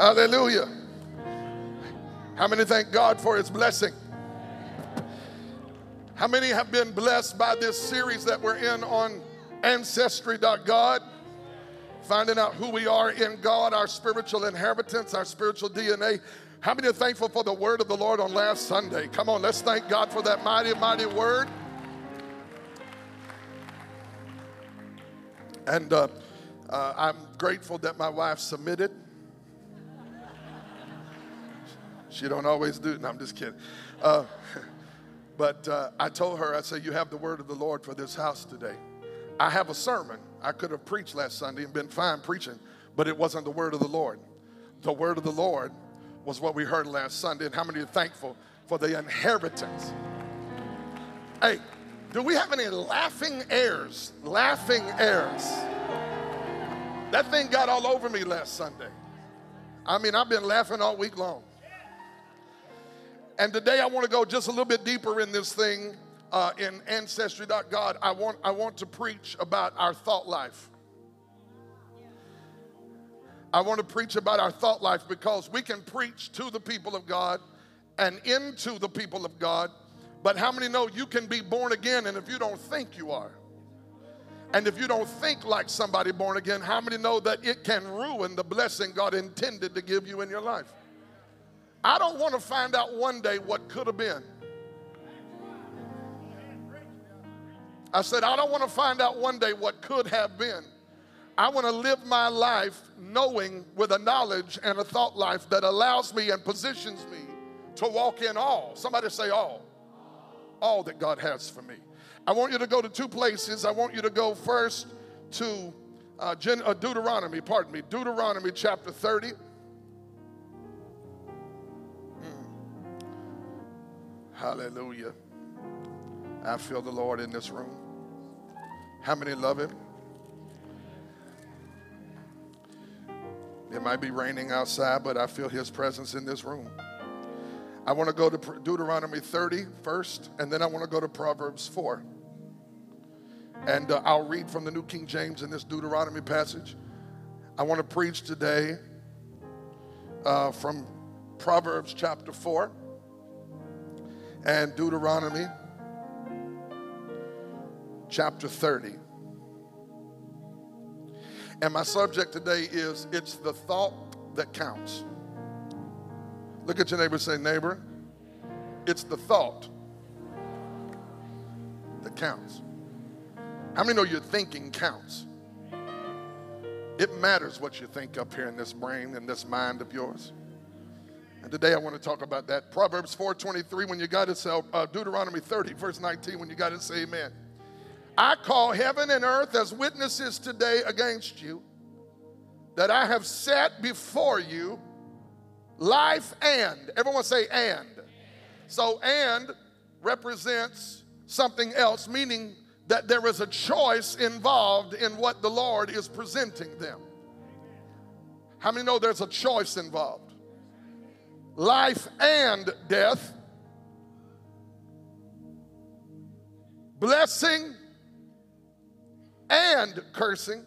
Hallelujah. How many thank God for his blessing? How many have been blessed by this series that we're in on ancestry.god? Finding out who we are in God, our spiritual inheritance, our spiritual DNA. How many are thankful for the word of the Lord on last Sunday? Come on, let's thank God for that mighty, mighty word. And uh, uh, I'm grateful that my wife submitted. She don't always do. No, I'm just kidding. Uh, but uh, I told her, I said, you have the word of the Lord for this house today. I have a sermon. I could have preached last Sunday and been fine preaching, but it wasn't the word of the Lord. The word of the Lord was what we heard last Sunday. And how many are thankful for the inheritance? Hey, do we have any laughing heirs? Laughing heirs. That thing got all over me last Sunday. I mean, I've been laughing all week long. And today I want to go just a little bit deeper in this thing uh, in ancestry.god. I want, I want to preach about our thought life. I want to preach about our thought life because we can preach to the people of God and into the people of God. But how many know you can be born again and if you don't think you are? And if you don't think like somebody born again, how many know that it can ruin the blessing God intended to give you in your life? I don't want to find out one day what could have been. I said, I don't want to find out one day what could have been. I want to live my life knowing with a knowledge and a thought life that allows me and positions me to walk in all. Somebody say all. All that God has for me. I want you to go to two places. I want you to go first to uh, uh, Deuteronomy, pardon me, Deuteronomy chapter 30. Hallelujah. I feel the Lord in this room. How many love Him? It might be raining outside, but I feel His presence in this room. I want to go to Deuteronomy 30 first, and then I want to go to Proverbs 4. And uh, I'll read from the New King James in this Deuteronomy passage. I want to preach today uh, from Proverbs chapter 4 and Deuteronomy chapter 30. And my subject today is It's the Thought That Counts. Look at your neighbor say, Neighbor, it's the thought that counts. How many know your thinking counts? It matters what you think up here in this brain and this mind of yours. And today I want to talk about that. Proverbs 4:23, when you got it, say, uh, Deuteronomy 30, verse 19, when you got it, say amen. I call heaven and earth as witnesses today against you that I have set before you life and. Everyone say and. So, and represents something else, meaning that there is a choice involved in what the Lord is presenting them. How many know there's a choice involved? Life and death, blessing and cursing.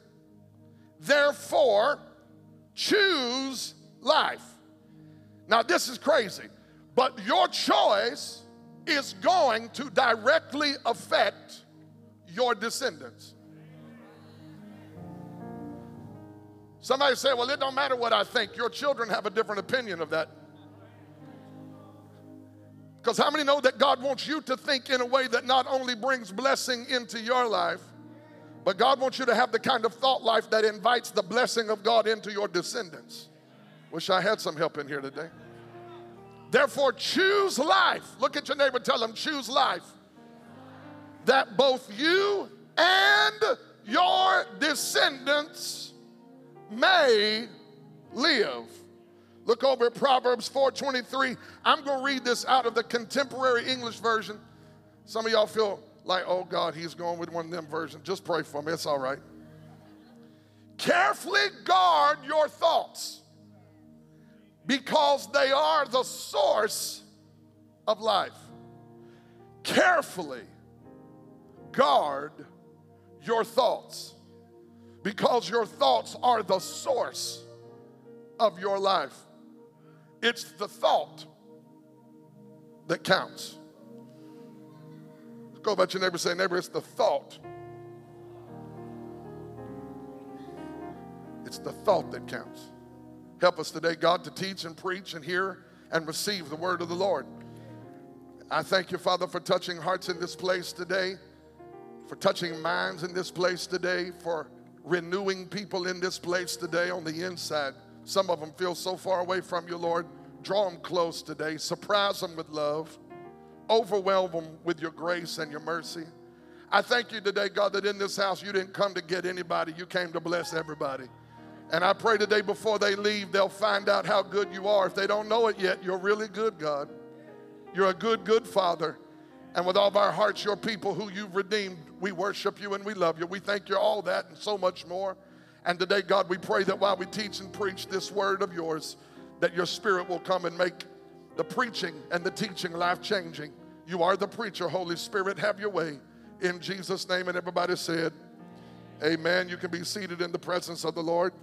Therefore, choose life. Now, this is crazy, but your choice is going to directly affect your descendants. Somebody say, Well, it don't matter what I think. Your children have a different opinion of that. Because how many know that God wants you to think in a way that not only brings blessing into your life, but God wants you to have the kind of thought life that invites the blessing of God into your descendants. Wish I had some help in here today. Therefore, choose life. Look at your neighbor, tell them, choose life. That both you and your descendants may live. Look over at Proverbs 4:23. I'm going to read this out of the contemporary English version. Some of y'all feel like, oh God, he's going with one of them versions. Just pray for me, it's all right. Carefully guard your thoughts because they are the source of life. Carefully guard your thoughts because your thoughts are the source of your life. It's the thought that counts. Go about your neighbor say, neighbor, it's the thought. It's the thought that counts. Help us today, God, to teach and preach and hear and receive the word of the Lord. I thank you, Father, for touching hearts in this place today, for touching minds in this place today, for renewing people in this place today on the inside. Some of them feel so far away from you, Lord. Draw them close today. Surprise them with love. Overwhelm them with your grace and your mercy. I thank you today, God, that in this house you didn't come to get anybody, you came to bless everybody. And I pray today before they leave, they'll find out how good you are. If they don't know it yet, you're really good, God. You're a good, good Father. And with all of our hearts, your people who you've redeemed, we worship you and we love you. We thank you all that and so much more. And today, God, we pray that while we teach and preach this word of yours, that your spirit will come and make the preaching and the teaching life changing. You are the preacher, Holy Spirit. Have your way. In Jesus' name. And everybody said, Amen. You can be seated in the presence of the Lord.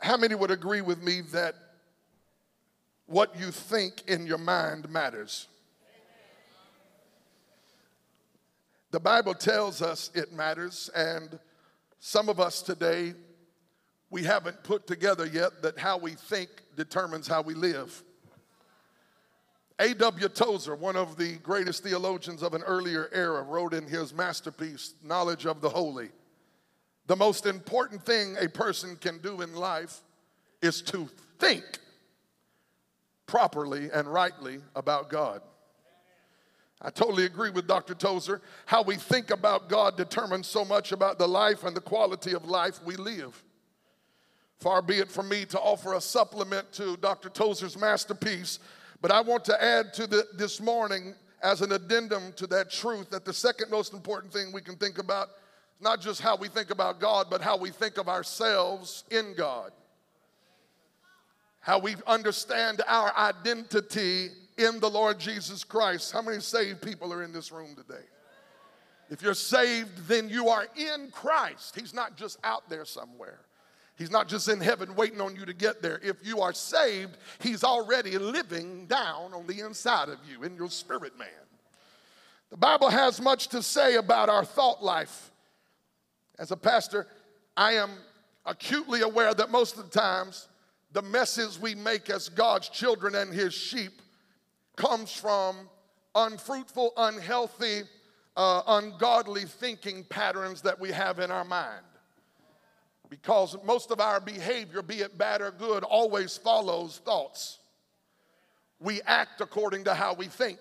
How many would agree with me that what you think in your mind matters? The Bible tells us it matters, and some of us today, we haven't put together yet that how we think determines how we live. A.W. Tozer, one of the greatest theologians of an earlier era, wrote in his masterpiece, Knowledge of the Holy The most important thing a person can do in life is to think properly and rightly about God. I totally agree with Dr. Tozer. How we think about God determines so much about the life and the quality of life we live. Far be it from me to offer a supplement to Dr. Tozer's masterpiece, but I want to add to the, this morning as an addendum to that truth that the second most important thing we can think about is not just how we think about God, but how we think of ourselves in God. How we understand our identity in the Lord Jesus Christ. How many saved people are in this room today? If you're saved, then you are in Christ. He's not just out there somewhere. He's not just in heaven waiting on you to get there. If you are saved, He's already living down on the inside of you in your spirit man. The Bible has much to say about our thought life. As a pastor, I am acutely aware that most of the times the messes we make as God's children and His sheep comes from unfruitful, unhealthy, uh, ungodly thinking patterns that we have in our mind. Because most of our behavior, be it bad or good, always follows thoughts. We act according to how we think.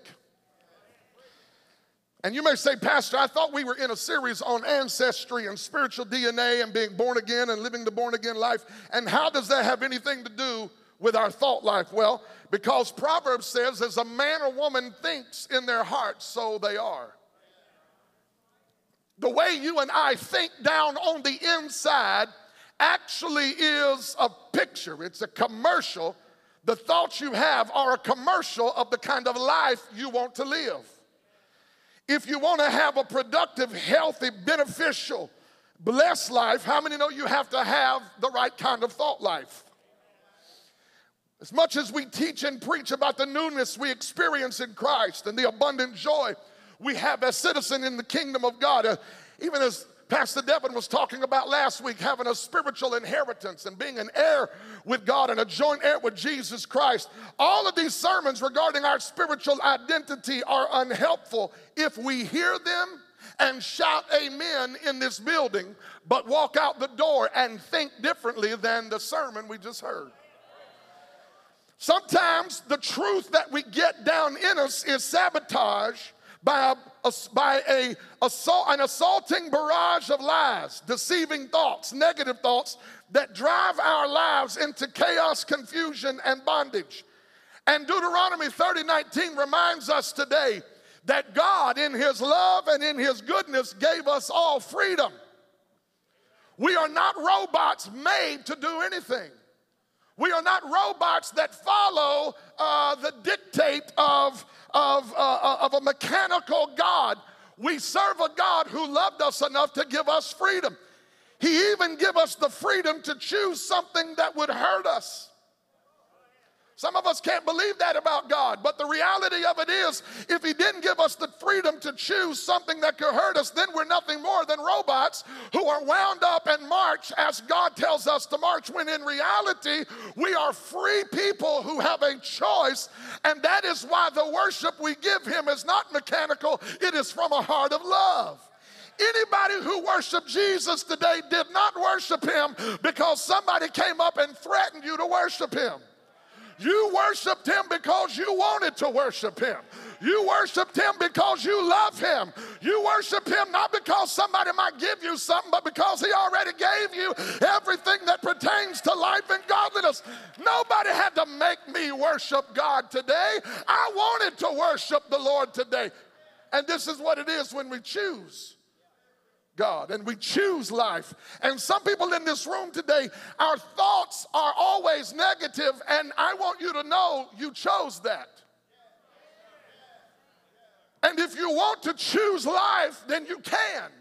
And you may say, Pastor, I thought we were in a series on ancestry and spiritual DNA and being born again and living the born again life. And how does that have anything to do with our thought life? Well, because Proverbs says, as a man or woman thinks in their heart, so they are. The way you and I think down on the inside actually is a picture, it's a commercial. The thoughts you have are a commercial of the kind of life you want to live. If you want to have a productive, healthy, beneficial, blessed life, how many know you have to have the right kind of thought life? As much as we teach and preach about the newness we experience in Christ and the abundant joy we have as citizen in the kingdom of God, uh, even as Pastor Devin was talking about last week, having a spiritual inheritance and being an heir with God and a joint heir with Jesus Christ. All of these sermons regarding our spiritual identity are unhelpful if we hear them and shout amen in this building, but walk out the door and think differently than the sermon we just heard. Sometimes the truth that we get down in us is sabotage by, a, by a assault, an assaulting barrage of lies, deceiving thoughts, negative thoughts that drive our lives into chaos, confusion, and bondage. And Deuteronomy 30 19 reminds us today that God, in His love and in His goodness, gave us all freedom. We are not robots made to do anything. We are not robots that follow uh, the dictate of, of, uh, uh, of a mechanical God. we serve a God who loved us enough to give us freedom. He even gave us the freedom to choose something that would hurt us. Some of us can't believe that about God, but the reality of it is, if He didn't give us the freedom to choose something that could hurt us, then we're nothing more than robots who are wound up and march as God tells us to march, when in reality, we are free people who have a choice, and that is why the worship we give Him is not mechanical, it is from a heart of love. Anybody who worshiped Jesus today did not worship Him because somebody came up and threatened you to worship Him. You worshiped him because you wanted to worship him. You worshiped him because you love him. You worship him not because somebody might give you something, but because he already gave you everything that pertains to life and godliness. Nobody had to make me worship God today. I wanted to worship the Lord today. And this is what it is when we choose. God and we choose life. And some people in this room today, our thoughts are always negative, and I want you to know you chose that. And if you want to choose life, then you can.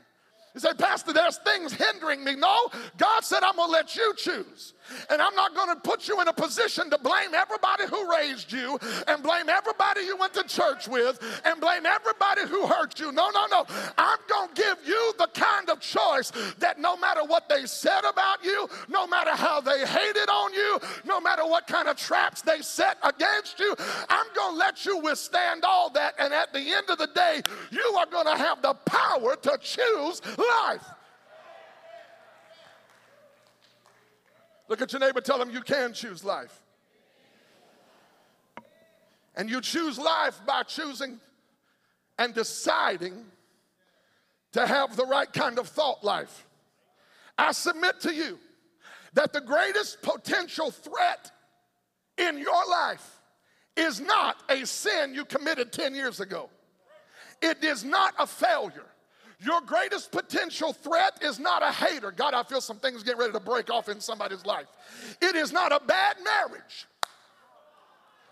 You say, Pastor, there's things hindering me. No, God said, I'm going to let you choose. And I'm not going to put you in a position to blame everybody who raised you and blame everybody you went to church with and blame everybody who hurt you. No, no, no. I'm going to give you the kind of choice that no matter what they said about you, no matter how they hated on you, no matter what kind of traps they set against you, I'm going to let you withstand all that. And at the end of the day, you are going to have the power to choose life. Look at your neighbor, tell them you can choose life. And you choose life by choosing and deciding to have the right kind of thought life. I submit to you that the greatest potential threat in your life is not a sin you committed 10 years ago. It is not a failure. Your greatest potential threat is not a hater. God, I feel some things getting ready to break off in somebody's life. It is not a bad marriage.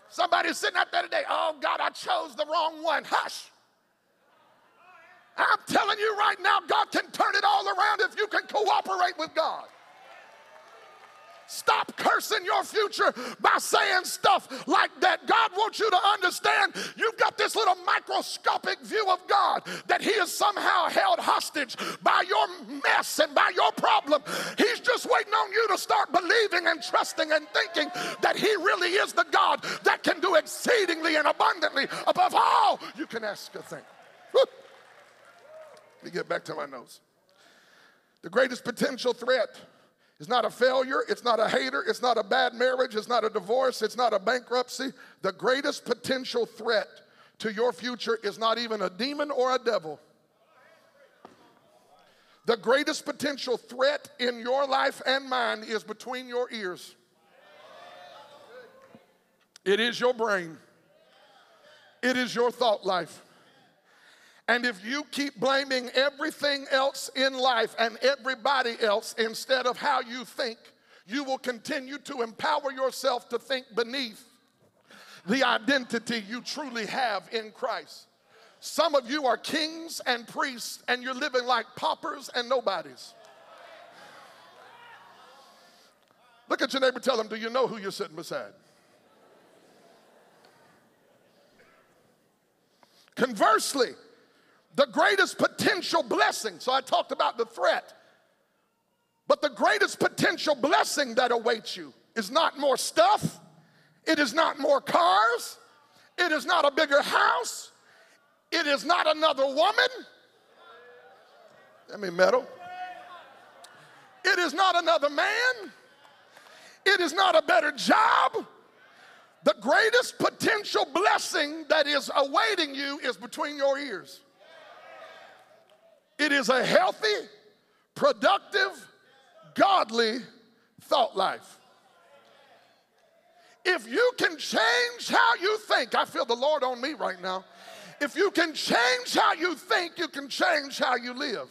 Somebody's sitting out there today, oh God, I chose the wrong one. Hush. I'm telling you right now, God can turn it all around if you can cooperate with God. Stop cursing your future by saying stuff like that. God wants you to understand you've got this little microscopic view of God that He is somehow held hostage by your mess and by your problem. He's just waiting on you to start believing and trusting and thinking that He really is the God that can do exceedingly and abundantly above all you can ask a thing. Let me get back to my notes. The greatest potential threat it's not a failure. It's not a hater. It's not a bad marriage. It's not a divorce. It's not a bankruptcy. The greatest potential threat to your future is not even a demon or a devil. The greatest potential threat in your life and mine is between your ears. It is your brain. It is your thought life. And if you keep blaming everything else in life and everybody else instead of how you think, you will continue to empower yourself to think beneath the identity you truly have in Christ. Some of you are kings and priests, and you're living like paupers and nobodies. Look at your neighbor, tell them, Do you know who you're sitting beside? Conversely, the greatest potential blessing. So I talked about the threat. But the greatest potential blessing that awaits you is not more stuff, it is not more cars, it is not a bigger house, it is not another woman. Let me meddle. It is not another man. It is not a better job. The greatest potential blessing that is awaiting you is between your ears. It is a healthy, productive, godly thought life. If you can change how you think, I feel the Lord on me right now. If you can change how you think, you can change how you live.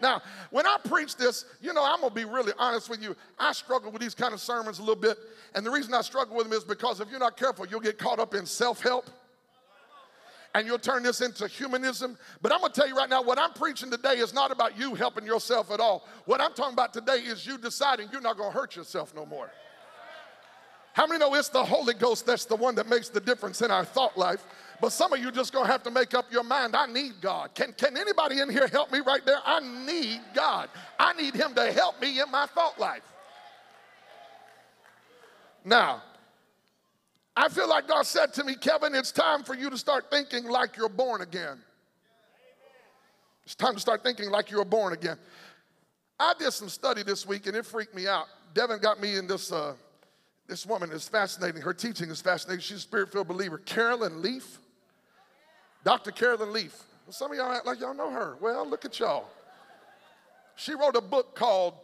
Now, when I preach this, you know, I'm gonna be really honest with you. I struggle with these kind of sermons a little bit. And the reason I struggle with them is because if you're not careful, you'll get caught up in self help and you'll turn this into humanism. But I'm gonna tell you right now, what I'm preaching today is not about you helping yourself at all. What I'm talking about today is you deciding you're not gonna hurt yourself no more. How many know it's the Holy Ghost that's the one that makes the difference in our thought life? But some of you just gonna have to make up your mind. I need God. Can, can anybody in here help me right there? I need God. I need Him to help me in my thought life. Now, I feel like God said to me, Kevin, it's time for you to start thinking like you're born again. It's time to start thinking like you were born again. I did some study this week and it freaked me out. Devin got me in this. Uh, this woman is fascinating. Her teaching is fascinating. She's a spirit filled believer. Caroline Leaf. Dr. Caroline Leaf. Well, some of y'all act like y'all know her. Well, look at y'all. She wrote a book called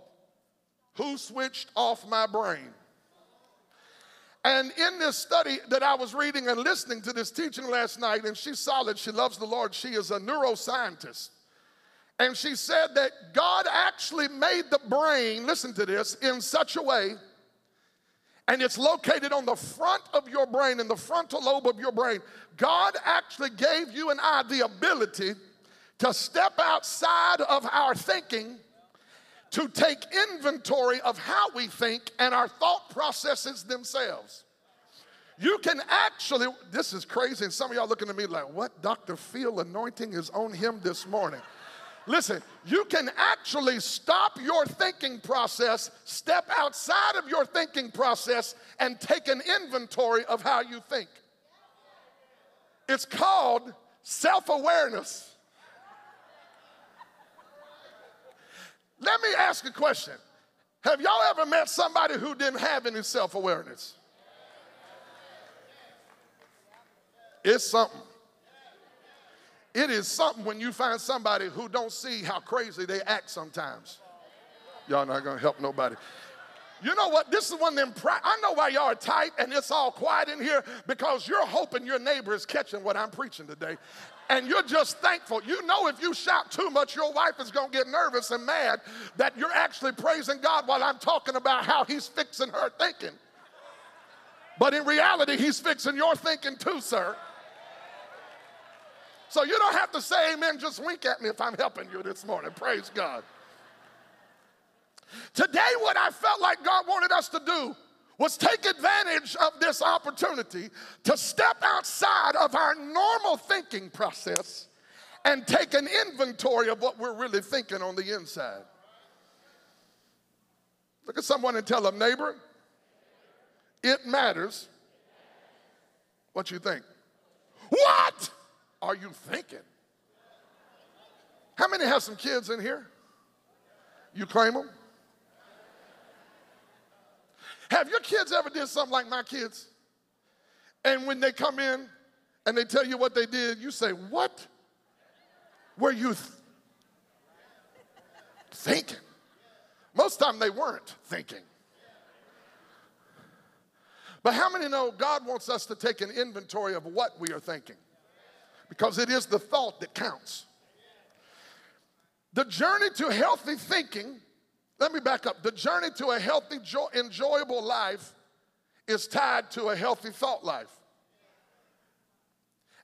Who Switched Off My Brain? And in this study that I was reading and listening to this teaching last night, and she's solid, she loves the Lord, she is a neuroscientist. And she said that God actually made the brain, listen to this, in such a way, and it's located on the front of your brain, in the frontal lobe of your brain. God actually gave you and I the ability to step outside of our thinking to take inventory of how we think and our thought processes themselves. You can actually, this is crazy, and some of y'all looking at me like, what Dr. Phil anointing is on him this morning? Listen, you can actually stop your thinking process, step outside of your thinking process, and take an inventory of how you think. It's called self awareness. Let me ask a question. Have y'all ever met somebody who didn't have any self awareness? It's something. It is something when you find somebody who don't see how crazy they act sometimes. Y'all not gonna help nobody. You know what? This is one of them. Pri- I know why y'all are tight and it's all quiet in here because you're hoping your neighbor is catching what I'm preaching today and you're just thankful. You know, if you shout too much, your wife is going to get nervous and mad that you're actually praising God while I'm talking about how He's fixing her thinking. But in reality, He's fixing your thinking too, sir. So you don't have to say amen, just wink at me if I'm helping you this morning. Praise God. Today, what I felt like God wanted us to do was take advantage of this opportunity to step outside of our normal thinking process and take an inventory of what we're really thinking on the inside. Look at someone and tell them, neighbor, it matters what you think. What are you thinking? How many have some kids in here? You claim them? Have your kids ever did something like my kids? And when they come in and they tell you what they did, you say, What were you th- thinking? Most time they weren't thinking. But how many know God wants us to take an inventory of what we are thinking? Because it is the thought that counts. The journey to healthy thinking let me back up. The journey to a healthy, enjoyable life is tied to a healthy thought life.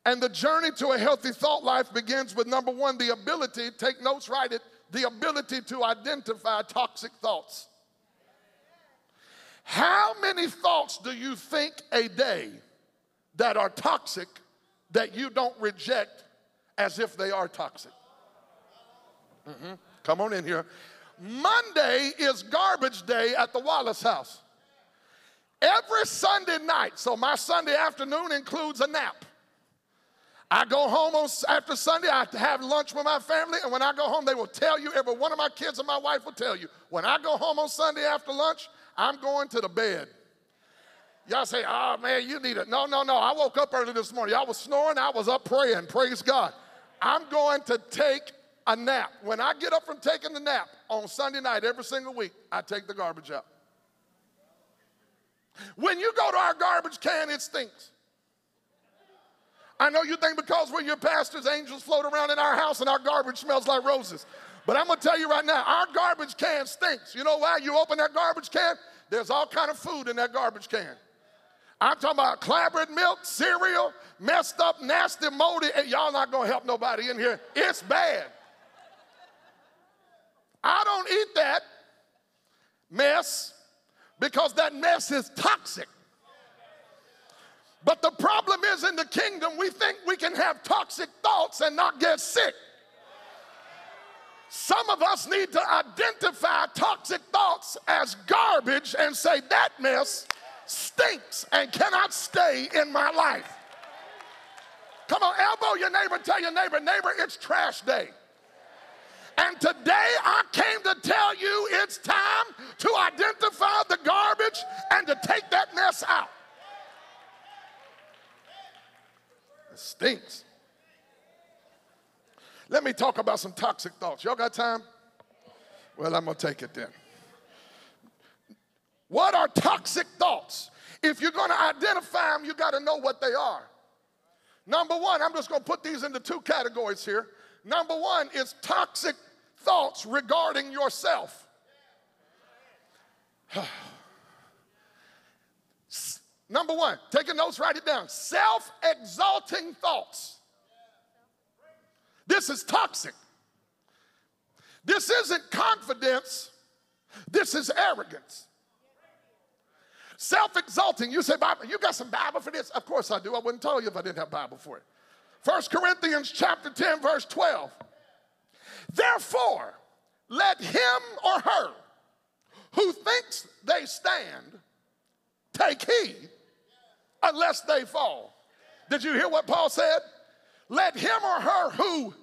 And the journey to a healthy thought life begins with number one, the ability, take notes, write it, the ability to identify toxic thoughts. How many thoughts do you think a day that are toxic that you don't reject as if they are toxic? Mm-hmm. Come on in here. Monday is garbage day at the Wallace house. Every Sunday night, so my Sunday afternoon includes a nap. I go home on, after Sunday, I have lunch with my family, and when I go home, they will tell you, every one of my kids and my wife will tell you, when I go home on Sunday after lunch, I'm going to the bed. Y'all say, oh man, you need it. No, no, no. I woke up early this morning. I was snoring, I was up praying. Praise God. I'm going to take a nap. When I get up from taking the nap on Sunday night every single week, I take the garbage out. When you go to our garbage can, it stinks. I know you think because we're your pastors, angels float around in our house and our garbage smells like roses. But I'm gonna tell you right now, our garbage can stinks. You know why? You open that garbage can, there's all kind of food in that garbage can. I'm talking about clabbered milk, cereal, messed up, nasty, moldy. And y'all not gonna help nobody in here. It's bad. I don't eat that mess because that mess is toxic. But the problem is in the kingdom, we think we can have toxic thoughts and not get sick. Some of us need to identify toxic thoughts as garbage and say, that mess stinks and cannot stay in my life. Come on, elbow your neighbor, tell your neighbor, neighbor, it's trash day. And today I came to tell you it's time to identify the garbage and to take that mess out. It stinks. Let me talk about some toxic thoughts. Y'all got time? Well, I'm going to take it then. What are toxic thoughts? If you're going to identify them, you got to know what they are. Number one, I'm just going to put these into two categories here. Number one is toxic thoughts regarding yourself. Number one, taking notes, write it down. Self exalting thoughts. This is toxic. This isn't confidence, this is arrogance. Self exalting. You say, Bible, you got some Bible for this? Of course I do. I wouldn't tell you if I didn't have Bible for it. First Corinthians chapter 10, verse 12. Therefore, let him or her who thinks they stand take heed unless they fall. Did you hear what Paul said? Let him or her who.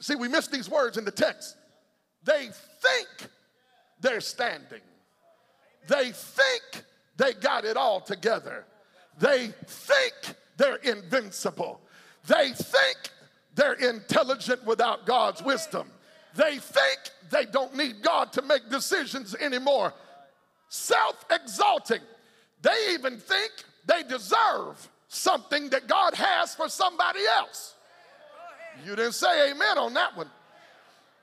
See, we miss these words in the text. They think they're standing, they think they got it all together, they think they're invincible, they think they're intelligent without God's wisdom. They think they don't need God to make decisions anymore. Self exalting. They even think they deserve something that God has for somebody else. You didn't say amen on that one.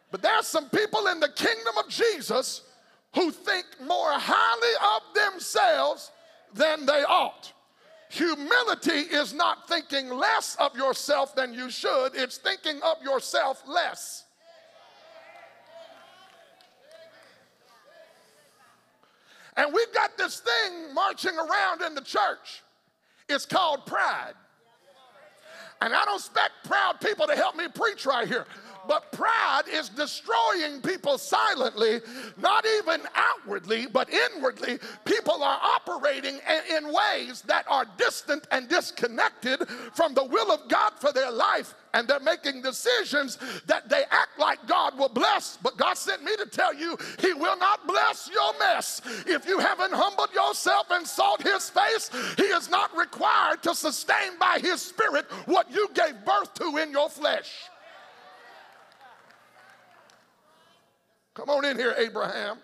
But there's some people in the kingdom of Jesus who think more highly of themselves than they ought. Humility is not thinking less of yourself than you should, it's thinking of yourself less. And we've got this thing marching around in the church. It's called pride. And I don't expect proud people to help me preach right here. But pride is destroying people silently, not even outwardly, but inwardly. People are operating in ways that are distant and disconnected from the will of God for their life. And they're making decisions that they act like God will bless. But God sent me to tell you, He will not bless your mess. If you haven't humbled yourself and sought His face, He is not required to sustain by His Spirit what you gave birth to in your flesh. Come on in here, Abraham.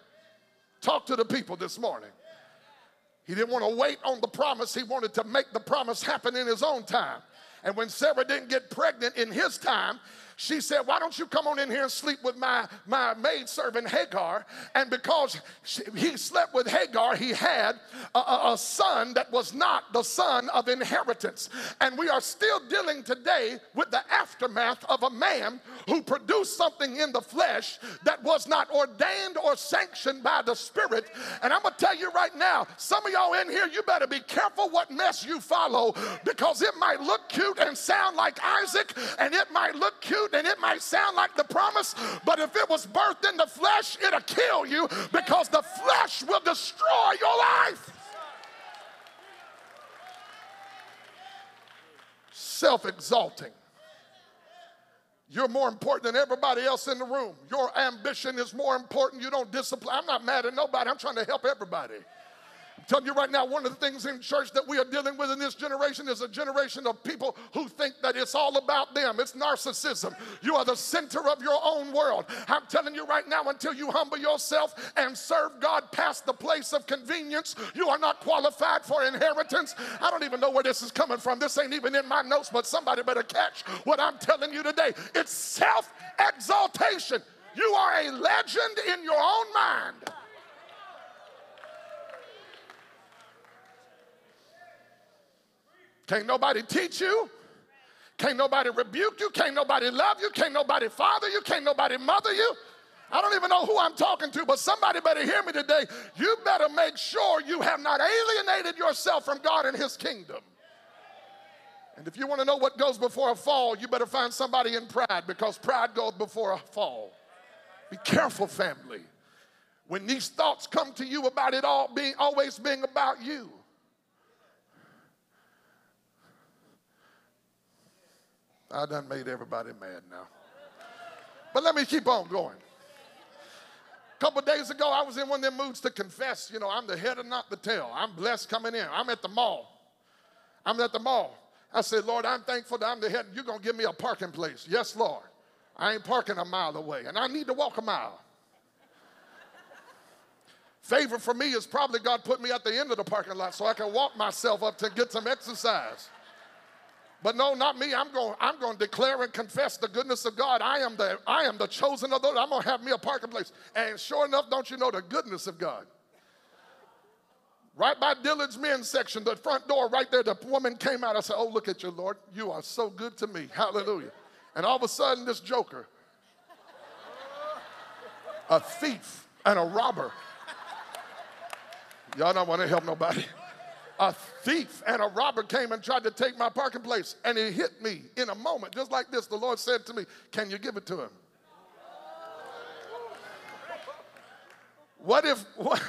Talk to the people this morning. He didn't want to wait on the promise, he wanted to make the promise happen in his own time. And when Sarah didn't get pregnant in his time, she said, Why don't you come on in here and sleep with my, my maidservant Hagar? And because she, he slept with Hagar, he had a, a, a son that was not the son of inheritance. And we are still dealing today with the aftermath of a man who produced something in the flesh that was not ordained or sanctioned by the Spirit. And I'm gonna tell you right now, some of y'all in here, you better be careful what mess you follow because it might look cute and sound like Isaac, and it might look cute and it might sound like the promise, but if it was birthed in the flesh, it'll kill you because the flesh will destroy your life. Self exalting. You're more important than everybody else in the room. Your ambition is more important. You don't discipline. I'm not mad at nobody. I'm trying to help everybody telling you right now, one of the things in church that we are dealing with in this generation is a generation of people who think that it's all about them. It's narcissism. You are the center of your own world. I'm telling you right now, until you humble yourself and serve God past the place of convenience, you are not qualified for inheritance. I don't even know where this is coming from. This ain't even in my notes, but somebody better catch what I'm telling you today. It's self exaltation. You are a legend in your own mind. Can't nobody teach you. Can't nobody rebuke you. Can't nobody love you. Can't nobody father you. Can't nobody mother you. I don't even know who I'm talking to, but somebody better hear me today. You better make sure you have not alienated yourself from God and His kingdom. And if you want to know what goes before a fall, you better find somebody in pride because pride goes before a fall. Be careful, family. When these thoughts come to you about it all being always being about you. I done made everybody mad now. But let me keep on going. A couple days ago, I was in one of them moods to confess, you know, I'm the head and not the tail. I'm blessed coming in. I'm at the mall. I'm at the mall. I said, Lord, I'm thankful that I'm the head. You're going to give me a parking place. Yes, Lord. I ain't parking a mile away, and I need to walk a mile. Favor for me is probably God put me at the end of the parking lot so I can walk myself up to get some exercise. But no, not me. I'm going, I'm going to declare and confess the goodness of God. I am the, I am the chosen of the Lord. I'm going to have me a parking place. And sure enough, don't you know the goodness of God? Right by Dillard's men's section, the front door right there, the woman came out. I said, Oh, look at you, Lord. You are so good to me. Hallelujah. And all of a sudden, this joker, a thief and a robber, y'all don't want to help nobody a thief and a robber came and tried to take my parking place, and he hit me in a moment, just like this. The Lord said to me, Can you give it to him? What if what,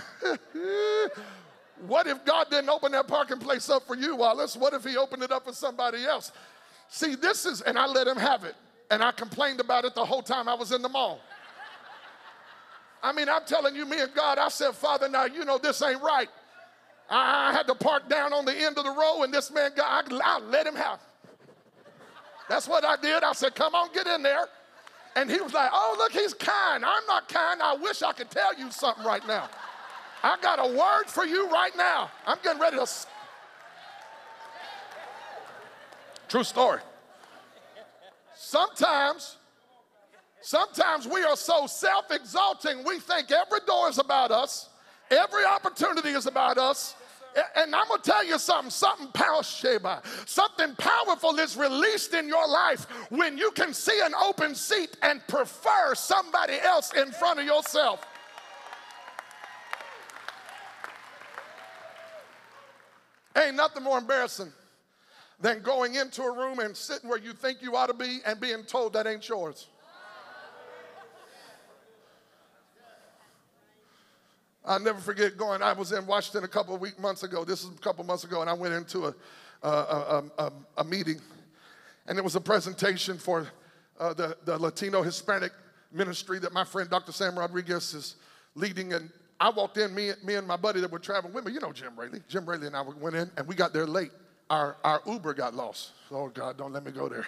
what if God didn't open that parking place up for you, Wallace? What if he opened it up for somebody else? See, this is, and I let him have it. And I complained about it the whole time I was in the mall. I mean, I'm telling you, me and God, I said, Father, now you know this ain't right. I had to park down on the end of the row, and this man got, I, I let him have. That's what I did. I said, Come on, get in there. And he was like, Oh, look, he's kind. I'm not kind. I wish I could tell you something right now. I got a word for you right now. I'm getting ready to. True story. Sometimes, sometimes we are so self exalting, we think every door is about us, every opportunity is about us, and I'm gonna tell you something, something powerful, something powerful is released in your life when you can see an open seat and prefer somebody else in front of yourself. Ain't nothing more embarrassing than going into a room and sitting where you think you ought to be and being told that ain't yours. I'll never forget going. I was in Washington a couple of week, months ago. This is a couple months ago, and I went into a, a, a, a, meeting, and it was a presentation for uh, the, the Latino Hispanic ministry that my friend Dr. Sam Rodriguez is leading. And I walked in, me, me and my buddy that were traveling with me, you know Jim Raley. Jim Raley and I went in, and we got there late. Our, our Uber got lost. Oh, God, don't let me go there.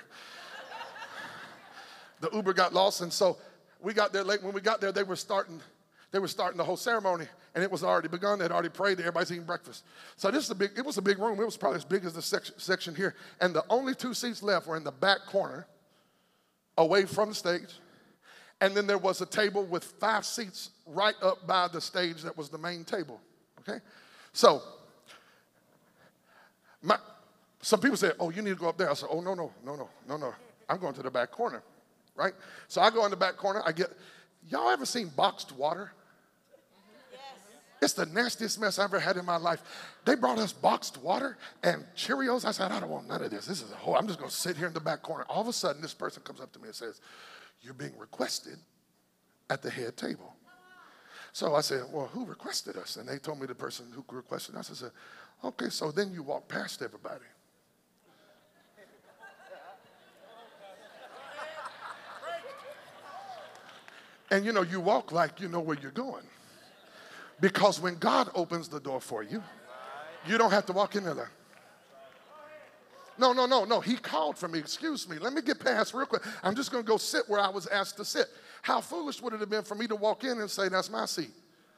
the Uber got lost, and so we got there late. When we got there, they were starting they were starting the whole ceremony, and it was already begun. They'd already prayed. Everybody's eating breakfast. So this is a big. It was a big room. It was probably as big as the section, section here. And the only two seats left were in the back corner, away from the stage. And then there was a table with five seats right up by the stage that was the main table. Okay, so my, some people say, "Oh, you need to go up there." I said, "Oh, no, no, no, no, no, no. I'm going to the back corner." Right? So I go in the back corner. I get. Y'all ever seen boxed water? It's the nastiest mess I've ever had in my life. They brought us boxed water and Cheerios. I said, I don't want none of this. This is a whole, I'm just going to sit here in the back corner. All of a sudden, this person comes up to me and says, You're being requested at the head table. So I said, Well, who requested us? And they told me the person who requested us. I said, Okay, so then you walk past everybody. And you know, you walk like you know where you're going. Because when God opens the door for you, you don't have to walk in there. No, no, no, no. He called for me. Excuse me. Let me get past real quick. I'm just going to go sit where I was asked to sit. How foolish would it have been for me to walk in and say, That's my seat?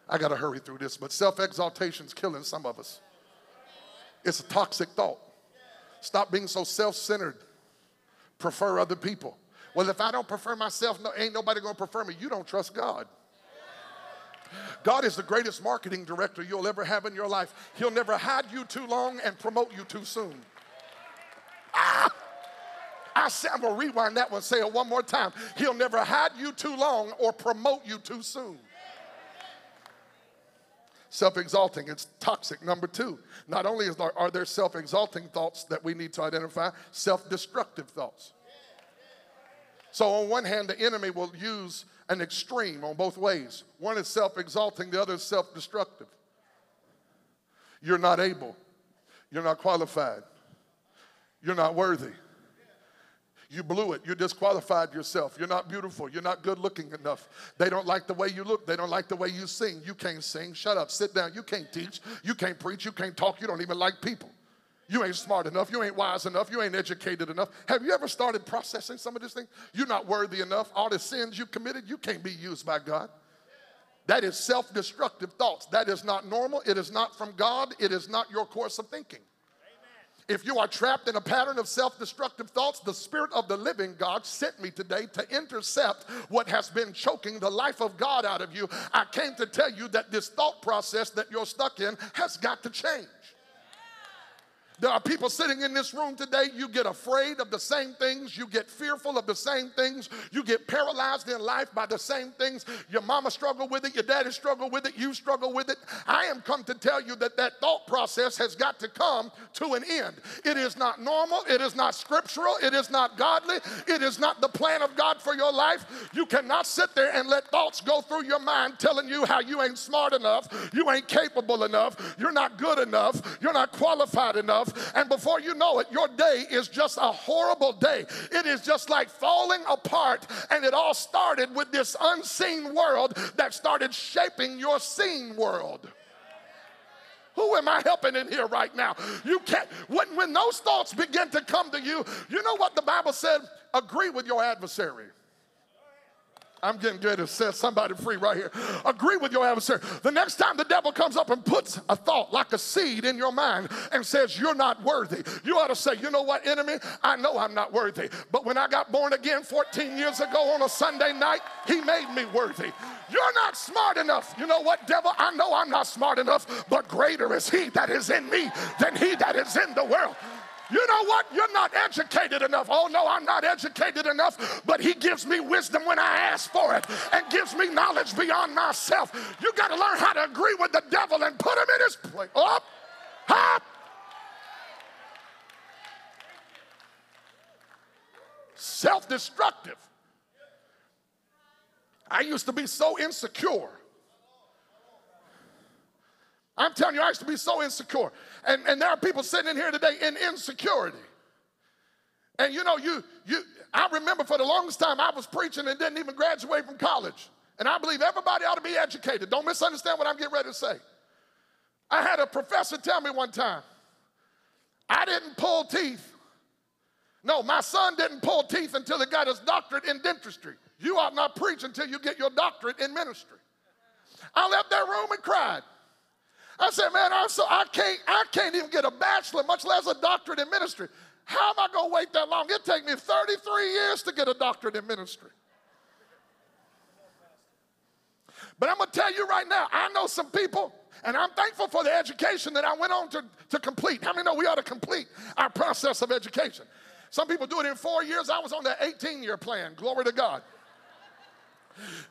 I got to hurry through this. But self exaltation is killing some of us. It's a toxic thought. Stop being so self centered. Prefer other people. Well, if I don't prefer myself, no, ain't nobody going to prefer me. You don't trust God. God is the greatest marketing director you'll ever have in your life. He'll never hide you too long and promote you too soon. Ah! I said, I'm to rewind that one, say it one more time. He'll never hide you too long or promote you too soon. Self exalting, it's toxic. Number two, not only there, are there self exalting thoughts that we need to identify, self destructive thoughts. So, on one hand, the enemy will use an extreme on both ways. One is self exalting, the other is self destructive. You're not able, you're not qualified, you're not worthy. You blew it. You disqualified yourself. You're not beautiful. You're not good looking enough. They don't like the way you look. They don't like the way you sing. You can't sing. Shut up. Sit down. You can't teach. You can't preach. You can't talk. You don't even like people. You ain't smart enough. You ain't wise enough. You ain't educated enough. Have you ever started processing some of these things? You're not worthy enough. All the sins you committed, you can't be used by God. That is self destructive thoughts. That is not normal. It is not from God. It is not your course of thinking. If you are trapped in a pattern of self destructive thoughts, the Spirit of the living God sent me today to intercept what has been choking the life of God out of you. I came to tell you that this thought process that you're stuck in has got to change. There are people sitting in this room today, you get afraid of the same things, you get fearful of the same things, you get paralyzed in life by the same things. Your mama struggled with it, your daddy struggled with it, you struggle with it. I am come to tell you that that thought process has got to come to an end. It is not normal, it is not scriptural, it is not godly, it is not the plan of God for your life. You cannot sit there and let thoughts go through your mind telling you how you ain't smart enough, you ain't capable enough, you're not good enough, you're not qualified enough and before you know it, your day is just a horrible day. It is just like falling apart, and it all started with this unseen world that started shaping your seen world. Who am I helping in here right now? You can't, when, when those thoughts begin to come to you, you know what the Bible said? Agree with your adversary. I'm getting ready to set somebody free right here. Agree with your adversary. The next time the devil comes up and puts a thought like a seed in your mind and says, You're not worthy, you ought to say, You know what, enemy? I know I'm not worthy. But when I got born again 14 years ago on a Sunday night, he made me worthy. You're not smart enough. You know what, devil? I know I'm not smart enough, but greater is he that is in me than he that is in the world. You know what? You're not educated enough. Oh, no, I'm not educated enough, but He gives me wisdom when I ask for it and gives me knowledge beyond myself. You got to learn how to agree with the devil and put him in his place. Up, up. Self destructive. I used to be so insecure. I'm telling you, I used to be so insecure. And, and there are people sitting in here today in insecurity. And you know, you you I remember for the longest time I was preaching and didn't even graduate from college. And I believe everybody ought to be educated. Don't misunderstand what I'm getting ready to say. I had a professor tell me one time, I didn't pull teeth. No, my son didn't pull teeth until he got his doctorate in dentistry. You ought not preach until you get your doctorate in ministry. I left that room and cried. I said, man, I'm so I can't, I can't even get a bachelor, much less a doctorate in ministry. How am I gonna wait that long? It take me 33 years to get a doctorate in ministry. But I'm gonna tell you right now, I know some people, and I'm thankful for the education that I went on to, to complete. How many know we ought to complete our process of education? Some people do it in four years. I was on the 18 year plan. Glory to God.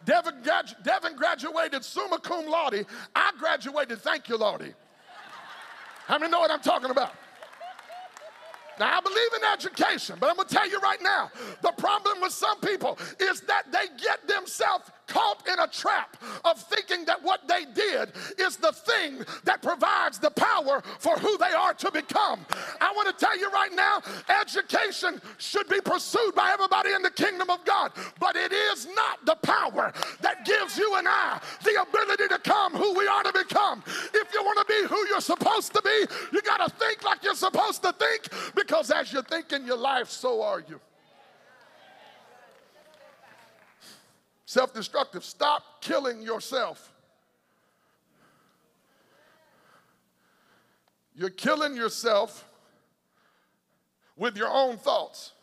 Devin, Devin graduated summa cum laude. I graduated thank you, Lordy. How many know what I'm talking about? Now, I believe in education, but I'm going to tell you right now the problem with some people is that they get themselves caught in a trap of thinking that what they did is the thing that provides the power for who they are to become. I want to tell you right now education should be pursued by everybody in the kingdom of God, but it is not the power that gives you and I the ability to come who we are to become. If you want to be who you're supposed to be, you got to think like you're supposed to think because as you think in your life, so are you. Self destructive. Stop killing yourself. You're killing yourself with your own thoughts,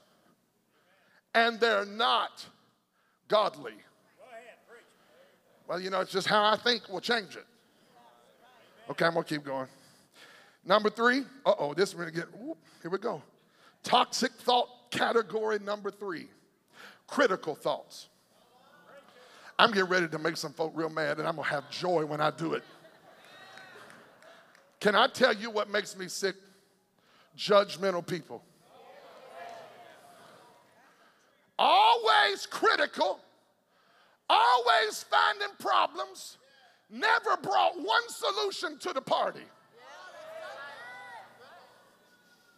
and they're not godly. Well, you know, it's just how I think will change it. Okay, I'm gonna keep going. Number three, uh oh, this is gonna get, whoop, here we go. Toxic thought category number three critical thoughts. I'm getting ready to make some folk real mad, and I'm gonna have joy when I do it. Can I tell you what makes me sick? Judgmental people. Always critical, always finding problems, never brought one solution to the party.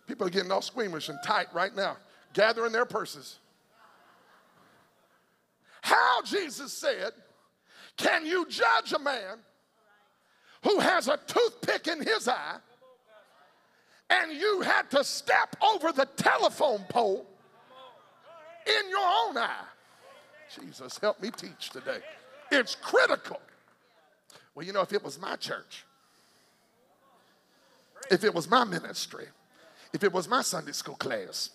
People are getting all squeamish and tight right now, gathering their purses. How, Jesus said, can you judge a man who has a toothpick in his eye and you had to step over the telephone pole in your own eye? Jesus, help me teach today. It's critical. Well, you know, if it was my church, if it was my ministry, if it was my Sunday school class,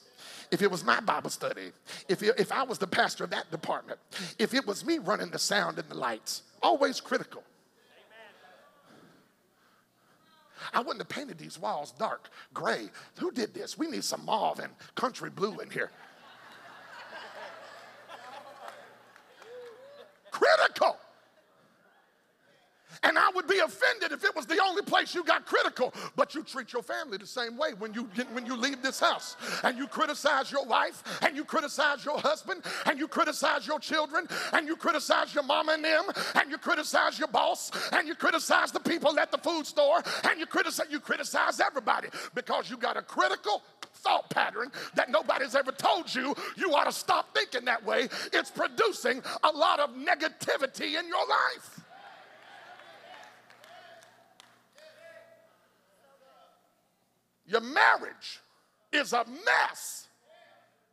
if it was my Bible study, if, it, if I was the pastor of that department, if it was me running the sound and the lights, always critical. I wouldn't have painted these walls dark gray. Who did this? We need some mauve and country blue in here. critical. And I would be offended if it was the only place you got critical. But you treat your family the same way when you get, when you leave this house. And you criticize your wife, and you criticize your husband, and you criticize your children, and you criticize your mama and them, and you criticize your boss, and you criticize the people at the food store, and you criticize you criticize everybody because you got a critical thought pattern that nobody's ever told you you ought to stop thinking that way. It's producing a lot of negativity in your life. Your marriage is a mess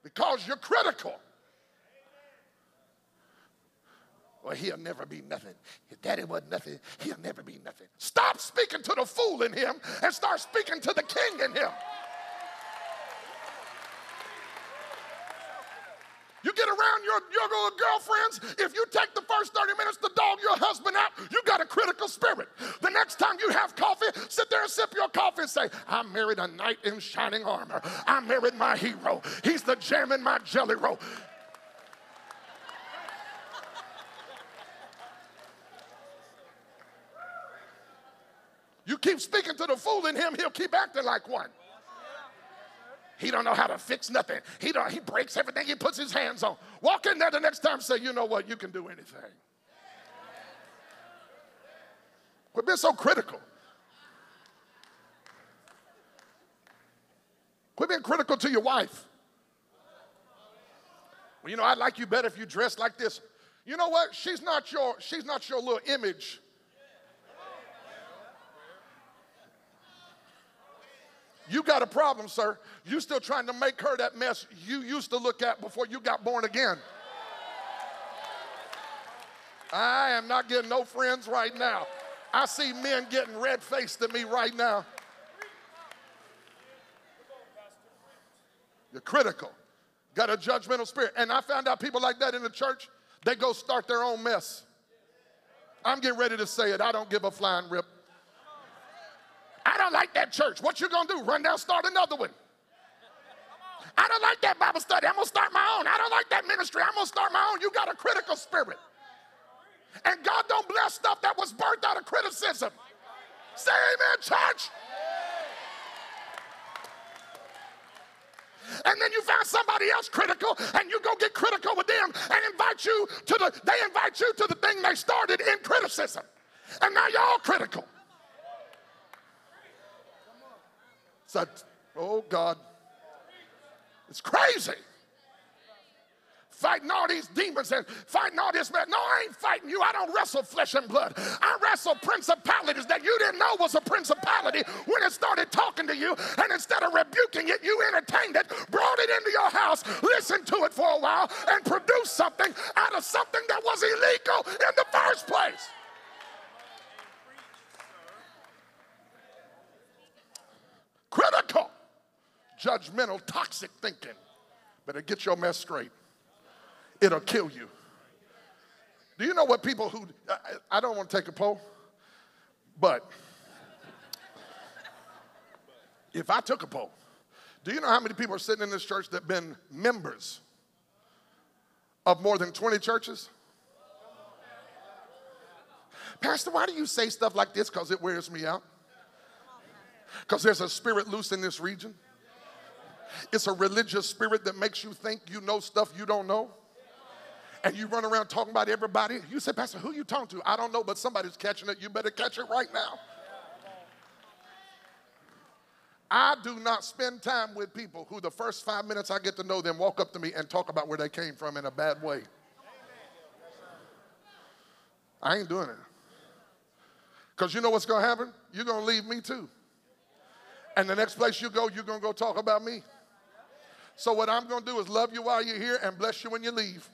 because you're critical. Well, he'll never be nothing. His daddy wasn't nothing. He'll never be nothing. Stop speaking to the fool in him and start speaking to the king in him. You get around your, your girlfriends, if you take the first 30 minutes to dog your husband out, you got a critical spirit. The next time you have coffee, sit there and sip your coffee and say, I married a knight in shining armor. I married my hero. He's the jam in my jelly roll. You keep speaking to the fool in him, he'll keep acting like one. He don't know how to fix nothing. He don't, he breaks everything he puts his hands on. Walk in there the next time say, you know what, you can do anything. Quit being so critical. Quit being critical to your wife. Well, you know, I'd like you better if you dressed like this. You know what? She's not your, she's not your little image You got a problem, sir. You still trying to make her that mess you used to look at before you got born again. I am not getting no friends right now. I see men getting red faced at me right now. You're critical, got a judgmental spirit. And I found out people like that in the church, they go start their own mess. I'm getting ready to say it. I don't give a flying rip. I don't like that church. What you gonna do? Run down, start another one. I don't like that Bible study. I'm gonna start my own. I don't like that ministry. I'm gonna start my own. You got a critical spirit. And God don't bless stuff that was birthed out of criticism. Say amen, church. and then you find somebody else critical and you go get critical with them and invite you to the they invite you to the thing they started in criticism and now you're all critical oh God, it's crazy. Fighting all these demons and fighting all this man. No, I ain't fighting you. I don't wrestle flesh and blood. I wrestle principalities that you didn't know was a principality when it started talking to you. And instead of rebuking it, you entertained it, brought it into your house, listened to it for a while, and produced something out of something that was illegal in the first place. critical, judgmental, toxic thinking. Better get your mess straight. It'll kill you. Do you know what people who, I, I don't want to take a poll, but if I took a poll, Do you know how many people are sitting in this church that have been members of more than 20 churches? Pastor, why do you say stuff like this? Because it wears me out. Because there's a spirit loose in this region. It's a religious spirit that makes you think you know stuff you don't know. And you run around talking about everybody. You say, Pastor, who you talking to? I don't know, but somebody's catching it. You better catch it right now. I do not spend time with people who the first five minutes I get to know them walk up to me and talk about where they came from in a bad way. I ain't doing it. Because you know what's going to happen? You're going to leave me too. And the next place you go, you're going to go talk about me. So, what I'm going to do is love you while you're here and bless you when you leave.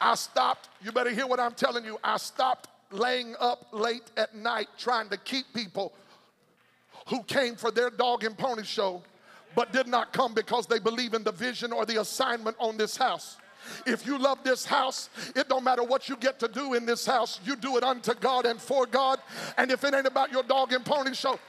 I stopped, you better hear what I'm telling you. I stopped laying up late at night trying to keep people who came for their dog and pony show but did not come because they believe in the vision or the assignment on this house. If you love this house, it don't matter what you get to do in this house, you do it unto God and for God. And if it ain't about your dog and pony show,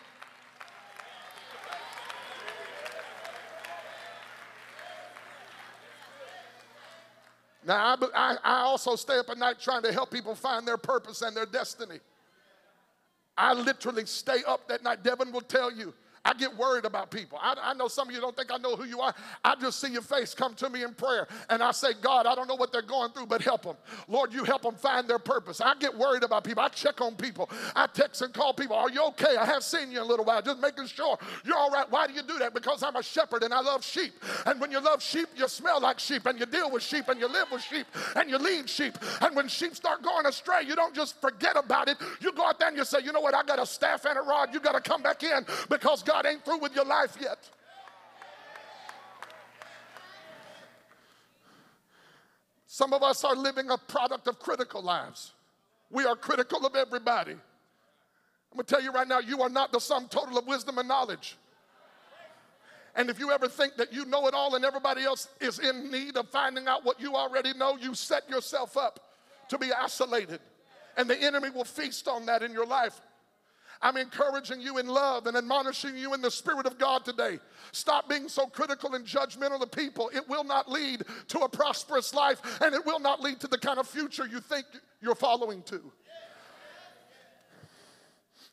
Now, I, I, also stay up at night trying to help people find their purpose and their destiny. I literally stay up that night. Devin will tell you, I get worried about people. I, I, know some of you don't think I know who you are. I just see your face come to me in prayer, and I say, God, I don't know what they're going through, but help them. Lord, you help them find their purpose. I get worried about people. I check on people. I text and call people. Are you okay? I haven't seen you in a little while. Just making sure you're all right. Why do you do that? Because I'm a shepherd and I love sheep. And when you love sheep, you smell like sheep, and you deal with sheep, and you live with sheep, and you lead sheep. And when sheep start going astray, you don't just forget about it. You go out there and you say, you know what? I got a staff and a rod. You got to come back in because God ain't through with your life yet. Some of us are living a product of critical lives. We are critical of everybody. I'm gonna tell you right now, you are not the sum total of wisdom and knowledge. And if you ever think that you know it all and everybody else is in need of finding out what you already know, you set yourself up to be isolated. And the enemy will feast on that in your life. I'm encouraging you in love and admonishing you in the Spirit of God today. Stop being so critical and judgmental of people. It will not lead to a prosperous life and it will not lead to the kind of future you think you're following to.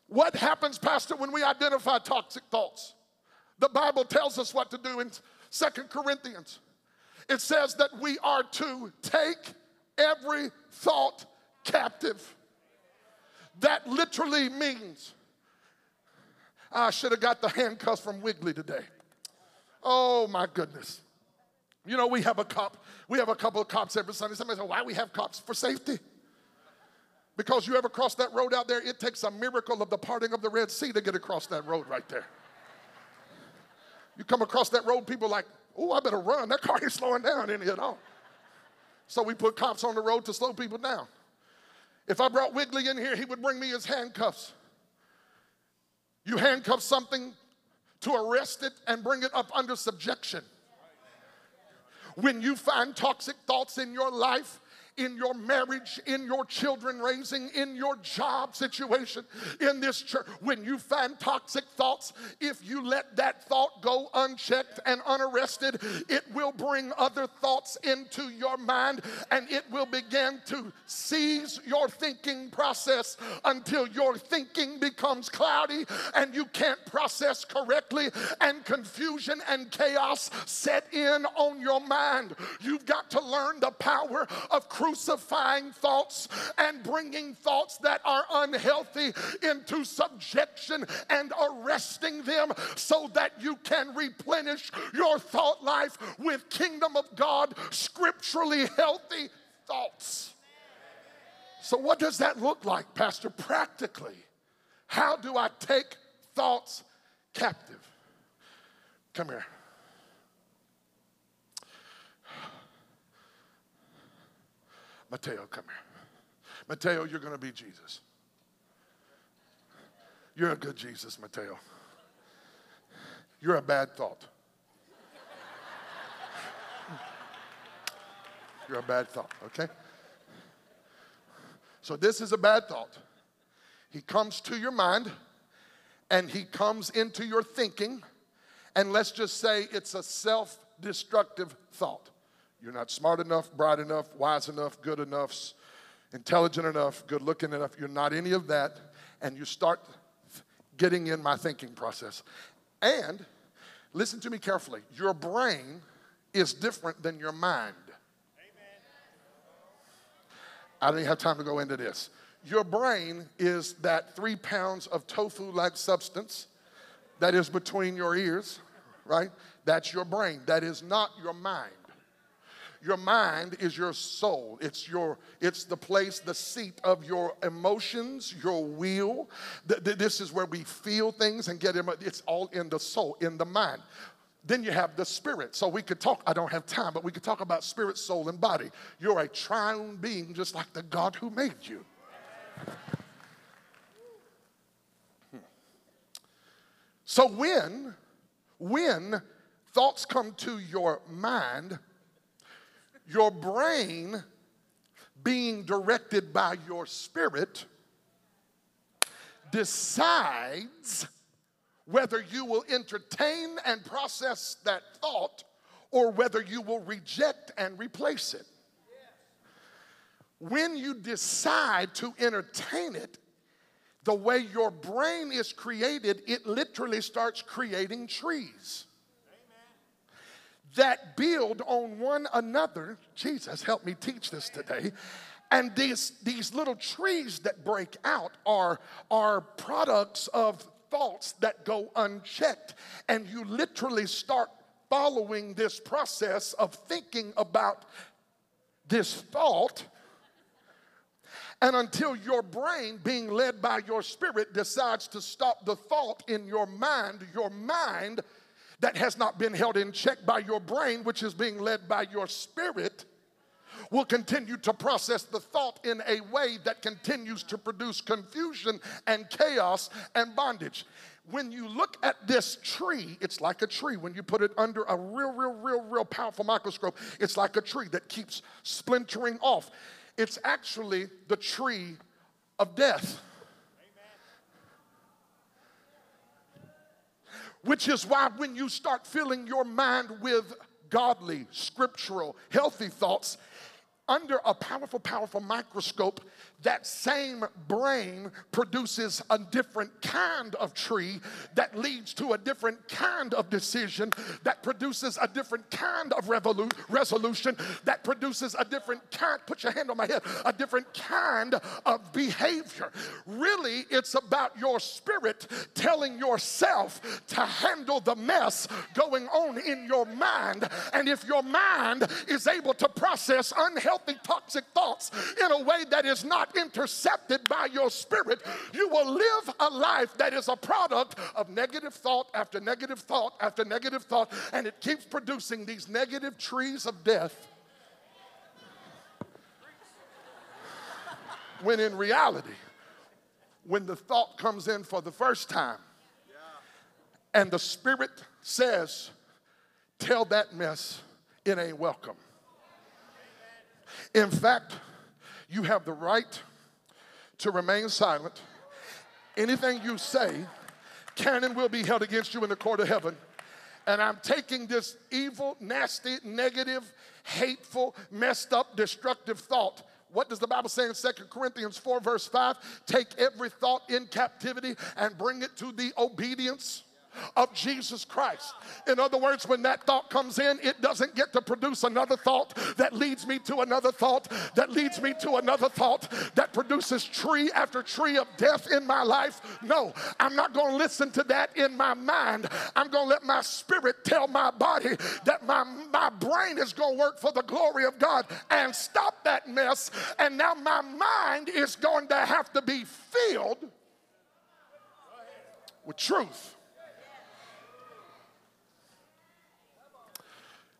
What happens, Pastor, when we identify toxic thoughts? The Bible tells us what to do in Second Corinthians. It says that we are to take every thought captive. That literally means I should have got the handcuffs from Wiggly today. Oh my goodness. You know, we have a cop, we have a couple of cops every Sunday. Somebody said, why we have cops? For safety. Because you ever cross that road out there, it takes a miracle of the parting of the Red Sea to get across that road right there. You come across that road, people like, oh, I better run. That car ain't slowing down any at all. So we put cops on the road to slow people down. If I brought Wiggly in here, he would bring me his handcuffs. You handcuff something to arrest it and bring it up under subjection. When you find toxic thoughts in your life, in your marriage, in your children raising, in your job situation, in this church. When you find toxic thoughts, if you let that thought go unchecked and unarrested, it will bring other thoughts into your mind and it will begin to seize your thinking process until your thinking becomes cloudy and you can't process correctly and confusion and chaos set in on your mind. You've got to learn the power of crucifying thoughts and bringing thoughts that are unhealthy into subjection and arresting them so that you can replenish your thought life with kingdom of God, scripturally healthy thoughts. So, what does that look like, Pastor? Practically, how do I take thoughts captive? Come here. Mateo, come here. Mateo, you're going to be Jesus. You're a good Jesus, Mateo. You're a bad thought. You're a bad thought, okay? So, this is a bad thought. He comes to your mind and he comes into your thinking and let's just say it's a self destructive thought. You're not smart enough, bright enough, wise enough, good enough, intelligent enough, good looking enough. You're not any of that. And you start getting in my thinking process. And listen to me carefully your brain is different than your mind. I don't even have time to go into this. Your brain is that three pounds of tofu like substance that is between your ears, right? That's your brain. That is not your mind. Your mind is your soul. It's your it's the place, the seat of your emotions, your will. This is where we feel things and get it's all in the soul, in the mind. Then you have the spirit. So we could talk, I don't have time, but we could talk about spirit, soul, and body. You're a triune being just like the God who made you. Hmm. So when, when thoughts come to your mind, your brain being directed by your spirit decides whether you will entertain and process that thought or whether you will reject and replace it. When you decide to entertain it, the way your brain is created, it literally starts creating trees that build on one another. Jesus, help me teach this today. And these, these little trees that break out are, are products of thoughts that go unchecked. And you literally start following this process of thinking about this thought. And until your brain, being led by your spirit, decides to stop the thought in your mind, your mind that has not been held in check by your brain, which is being led by your spirit, will continue to process the thought in a way that continues to produce confusion and chaos and bondage. When you look at this tree, it's like a tree. When you put it under a real, real, real, real powerful microscope, it's like a tree that keeps splintering off. It's actually the tree of death. Which is why when you start filling your mind with godly, scriptural, healthy thoughts, under a powerful, powerful microscope, that same brain produces a different kind of tree that leads to a different kind of decision, that produces a different kind of revolu- resolution, that produces a different kind, put your hand on my head, a different kind of behavior. Really, it's about your spirit telling yourself to handle the mess going on in your mind. And if your mind is able to process unhealthy, toxic thoughts in a way that is not intercepted by your spirit, you will live a life that is a product of negative thought after negative thought after negative thought, and it keeps producing these negative trees of death. When in reality, when the thought comes in for the first time, and the Spirit says, Tell that mess it ain't welcome. In fact, you have the right to remain silent. Anything you say can and will be held against you in the court of heaven. And I'm taking this evil, nasty, negative, hateful, messed up, destructive thought. What does the Bible say in 2 Corinthians 4, verse 5? Take every thought in captivity and bring it to the obedience of Jesus Christ. In other words, when that thought comes in, it doesn't get to produce another thought that leads me to another thought, that leads me to another thought, that produces tree after tree of death in my life. No, I'm not going to listen to that in my mind. I'm going to let my spirit tell my body that my, my brain is going to work for the glory of God and stop that mess. And now my mind is going to have to be filled with truth.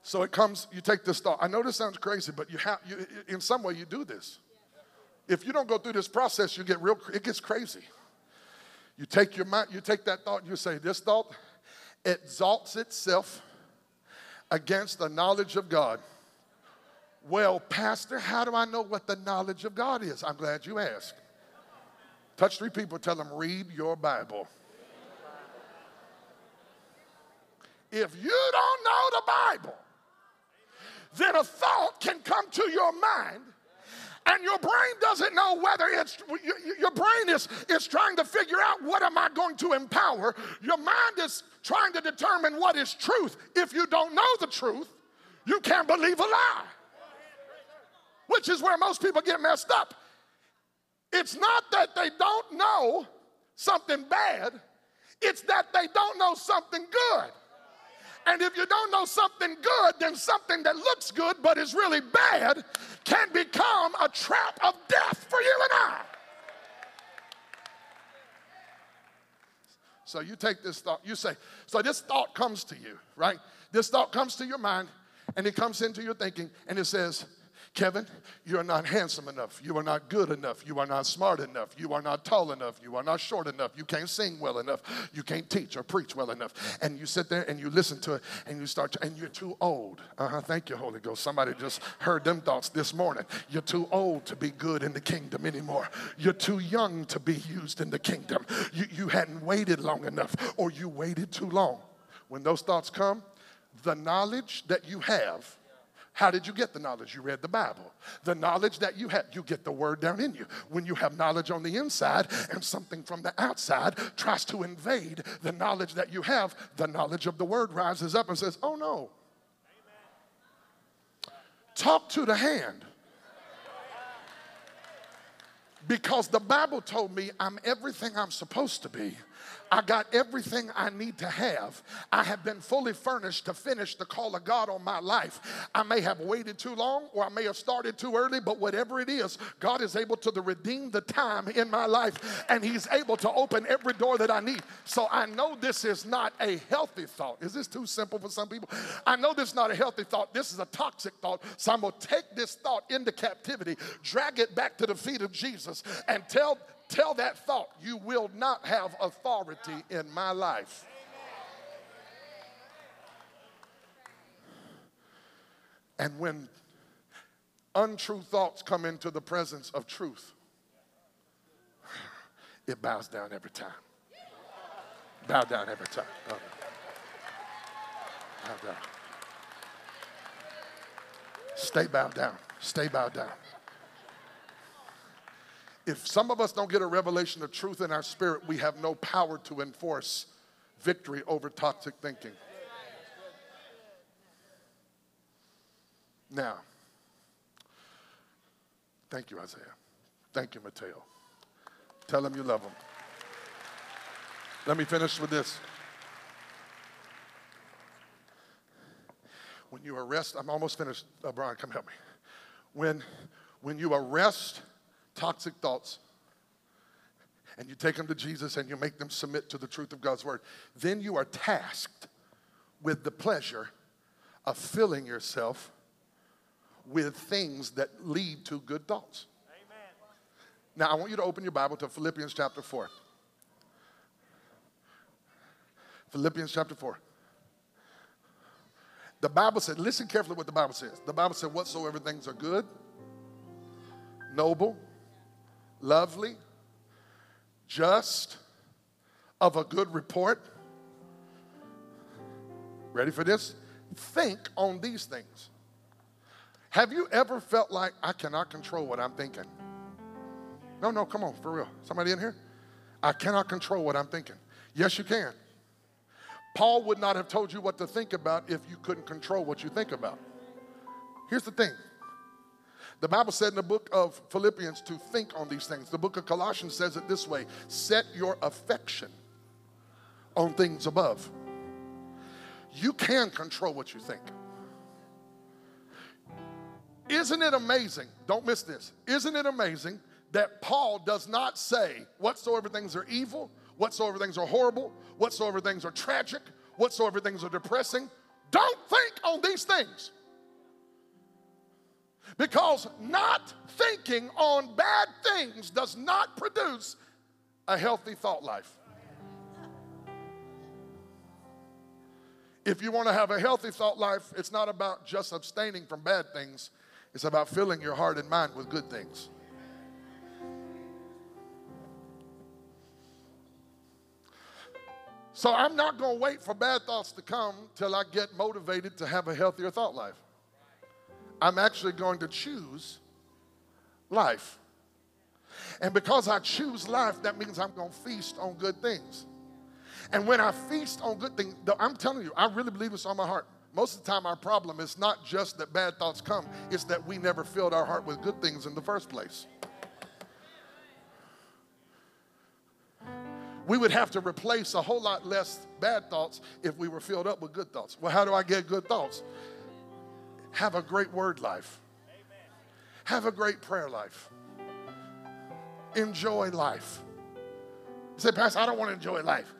So it comes, you take this thought. I know this sounds crazy, but you have, you, in some way, you do this. If you don't go through this process, you get real, it gets crazy. You take your mind, you take that thought, you say, this thought exalts itself against the knowledge of God. Well, Pastor, how do I know what the knowledge of God is? I'm glad you asked. Touch three people, tell them, read your Bible. if you don't know the Bible, then a thought can come to your mind and your brain doesn't know whether it's your brain is, is trying to figure out what am i going to empower. Your mind is trying to determine what is truth. If you don't know the truth you can't believe a lie which is where most people get messed up. It's not that they don't know something bad it's that they don't know something good and if you don't know something good, then something that looks good but is really bad can become a trap of death for you and I. So you take this thought, you say, so this thought comes to you, right? This thought comes to your mind and it comes into your thinking and it says, Kevin, you are not handsome enough. You are not good enough. You are not smart enough. You are not tall enough. You are not short enough. You can't sing well enough. You can't teach or preach well enough. And you sit there and you listen to it and you start, to, and you're too old. Uh huh. Thank you, Holy Ghost. Somebody just heard them thoughts this morning. You're too old to be good in the kingdom anymore. You're too young to be used in the kingdom. You, you hadn't waited long enough or you waited too long. When those thoughts come, the knowledge that you have how did you get the knowledge? You read the Bible. The knowledge that you have, you get the word down in you. When you have knowledge on the inside and something from the outside tries to invade the knowledge that you have, the knowledge of the word rises up and says, Oh no. Talk to the hand. Because the Bible told me I'm everything I'm supposed to be I got everything I need to have. I have been fully furnished to finish the call of God on my life. I may have waited too long or I may have started too early, but whatever it is, God is able to redeem the time in my life and He's able to open every door that I need. So I know this is not a healthy thought. Is this too simple for some people? I know this is not a healthy thought. This is a toxic thought. So I'm going to take this thought into captivity, drag it back to the feet of Jesus, and tell Tell that thought, you will not have authority in my life. And when untrue thoughts come into the presence of truth, it bows down every time. Bow down every time. Bow down. Stay bowed down. Stay bowed down if some of us don't get a revelation of truth in our spirit, we have no power to enforce victory over toxic thinking. Now, thank you, Isaiah. Thank you, Mateo. Tell them you love them. Let me finish with this. When you arrest, I'm almost finished. Uh, Brian, come help me. When, when you arrest toxic thoughts and you take them to Jesus and you make them submit to the truth of God's word, then you are tasked with the pleasure of filling yourself with things that lead to good thoughts. Amen. Now, I want you to open your Bible to Philippians chapter 4. Philippians chapter 4. The Bible said, listen carefully what the Bible says. The Bible said, whatsoever things are good, noble, lovely, just, of a good report. Ready for this? Think on these things. Have you ever felt like I cannot control what I'm thinking? No, no, come on, for real. Somebody in here? I cannot control what I'm thinking. Yes, you can. Paul would not have told you what to think about if you couldn't control what you think about. Here's the thing the Bible said in the book of Philippians to think on these things. The book of Colossians says it this way set your affection on things above. You can control what you think. Isn't it amazing? Don't miss this. Isn't it amazing that Paul does not say whatsoever things are evil, whatsoever things are horrible, whatsoever things are tragic, whatsoever things are depressing? Don't think on these things. Because not thinking on bad things does not produce a healthy thought life. If you want to have a healthy thought life, it's not about just abstaining from bad things, it's about filling your heart and mind with good things. So I'm not going to wait for bad thoughts to come till I get motivated to have a healthier thought life. I'm actually going to choose life. And because I choose life, that means I'm going to feast on good things. And when I feast on good things, I'm telling you, I really believe this on my heart. Most of the time, our problem is not just that bad thoughts come, it's that we never filled our heart with good things in the first place. we would have to replace a whole lot less bad thoughts if we were filled up with good thoughts. Well, how do I get good thoughts? Have a great word life, have a great prayer life, enjoy life. You say, Pastor, I don't want to enjoy life.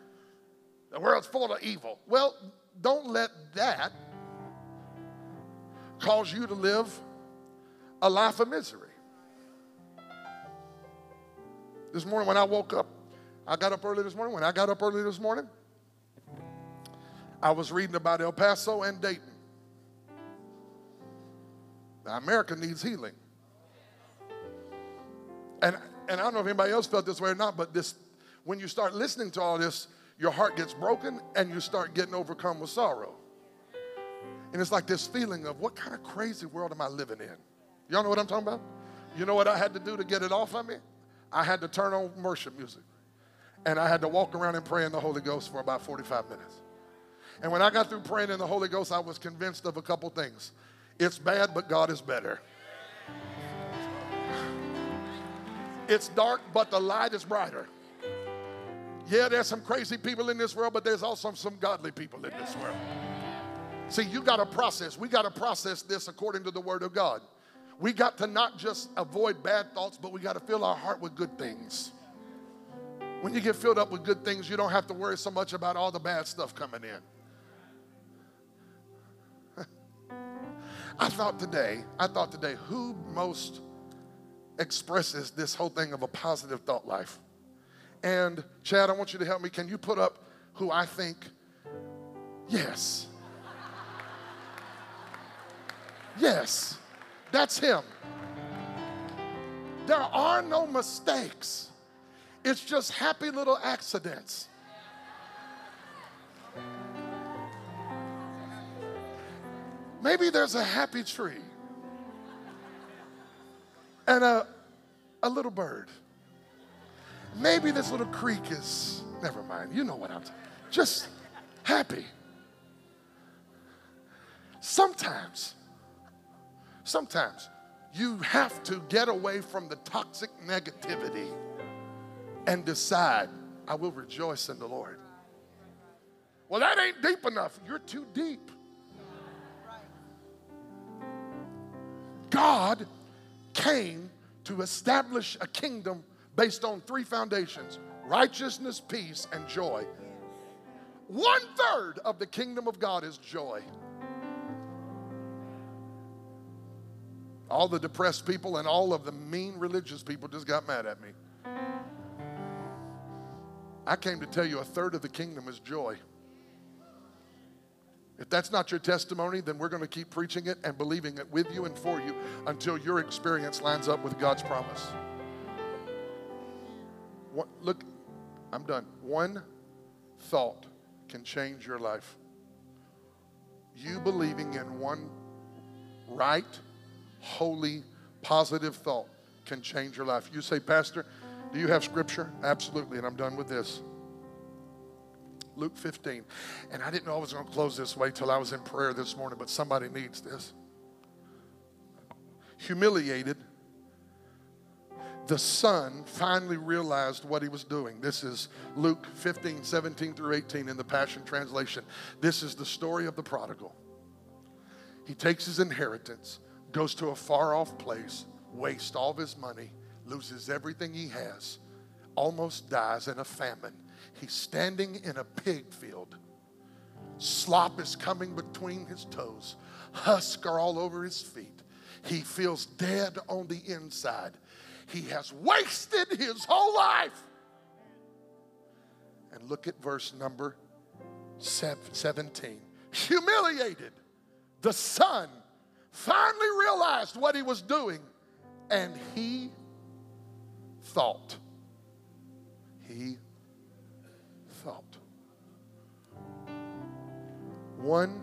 The world's full of evil. Well, don't let that cause you to live a life of misery. This morning when I woke up, I got up early this morning. When I got up early this morning, I was reading about El Paso and Dayton. Now, America needs healing. And, and I don't know if anybody else felt this way or not, but this, when you start listening to all this, your heart gets broken and you start getting overcome with sorrow. And it's like this feeling of what kind of crazy world am I living in? Y'all know what I'm talking about? You know what I had to do to get it off of me? I had to turn on worship music. And I had to walk around and pray in the Holy Ghost for about 45 minutes. And when I got through praying in the Holy Ghost, I was convinced of a couple things. It's bad, but God is better. It's dark, but the light is brighter. Yeah, there's some crazy people in this world, but there's also some godly people in this world. See, you got to process. We got to process this according to the Word of God. We got to not just avoid bad thoughts, but we got to fill our heart with good things. When you get filled up with good things, you don't have to worry so much about all the bad stuff coming in. I thought today, I thought today, who most expresses this whole thing of a positive thought life? And Chad, I want you to help me. Can you put up who I think? Yes. Yes, that's him. There are no mistakes. It's just happy little accidents. Maybe there's a happy tree and a, a little bird. Maybe this little creek is, never mind, you know what I'm talking Just happy. Sometimes, sometimes you have to get away from the toxic negativity and decide, I will rejoice in the Lord. Well, that ain't deep enough. You're too deep. God came to establish a kingdom based on three foundations righteousness, peace, and joy. One third of the kingdom of God is joy. All the depressed people and all of the mean religious people just got mad at me. I came to tell you a third of the kingdom is joy. If that's not your testimony, then we're going to keep preaching it and believing it with you and for you until your experience lines up with God's promise. What, look, I'm done. One thought can change your life. You believing in one right, holy, positive thought can change your life. You say, Pastor, do you have scripture? Absolutely, and I'm done with this. Luke 15. And I didn't know I was going to close this way till I was in prayer this morning, but somebody needs this. Humiliated, the son finally realized what he was doing. This is Luke 15, 17 through 18 in the Passion Translation. This is the story of the prodigal. He takes his inheritance, goes to a far off place, wastes all of his money loses everything he has, almost dies in a famine. He's standing in a pig field. Slop is coming between his toes, husk are all over his feet. He feels dead on the inside. He has wasted his whole life. And look at verse number 17. Humiliated, the son finally realized what he was doing, and he thought. He one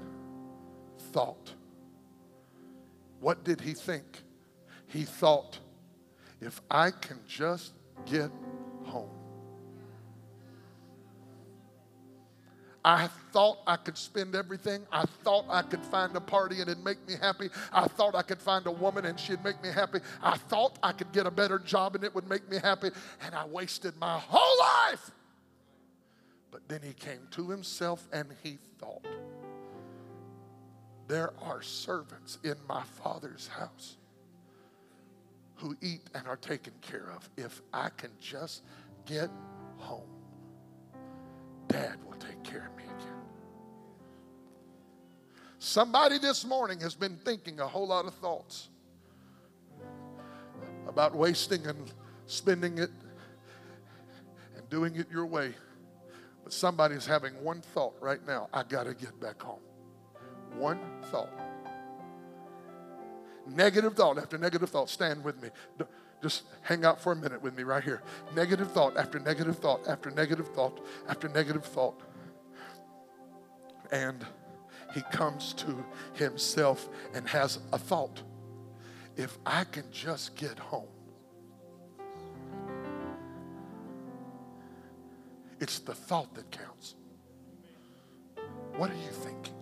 thought. What did he think? He thought, if I can just get home. I thought I could spend everything. I thought I could find a party and it'd make me happy. I thought I could find a woman and she'd make me happy. I thought I could get a better job and it would make me happy. And I wasted my whole life. But then he came to himself and he thought, there are servants in my father's house who eat and are taken care of. If I can just get home, dad will take care of me again. Somebody this morning has been thinking a whole lot of thoughts about wasting and spending it and doing it your way. But somebody's having one thought right now I got to get back home. One thought. Negative thought after negative thought. Stand with me. Just hang out for a minute with me right here. Negative thought after negative thought after negative thought after negative thought. And he comes to himself and has a thought. If I can just get home, it's the thought that counts. What are you thinking?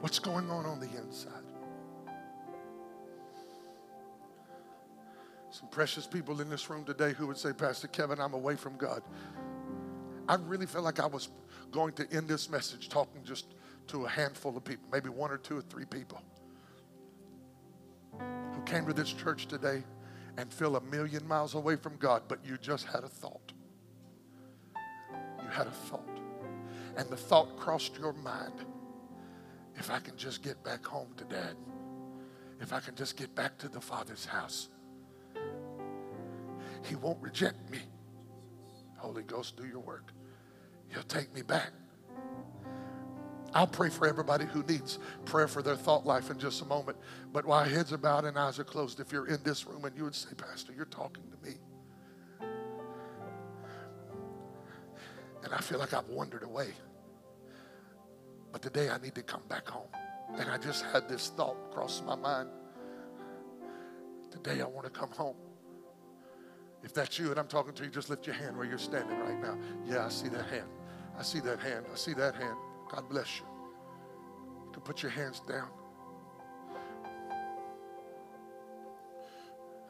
What's going on on the inside? Some precious people in this room today who would say, Pastor Kevin, I'm away from God. I really felt like I was going to end this message talking just to a handful of people, maybe one or two or three people who came to this church today and feel a million miles away from God, but you just had a thought. You had a thought. And the thought crossed your mind if I can just get back home to dad, if I can just get back to the Father's house, He won't reject me. Holy Ghost, do your work. He'll take me back. I'll pray for everybody who needs prayer for their thought life in just a moment. But while heads are bowed and eyes are closed, if you're in this room and you would say, Pastor, you're talking to me. And I feel like I've wandered away. But today I need to come back home. And I just had this thought cross my mind. Today I want to come home. If that's you and I'm talking to you, just lift your hand where you're standing right now. Yeah, I see that hand. I see that hand. I see that hand. God bless you. You can put your hands down.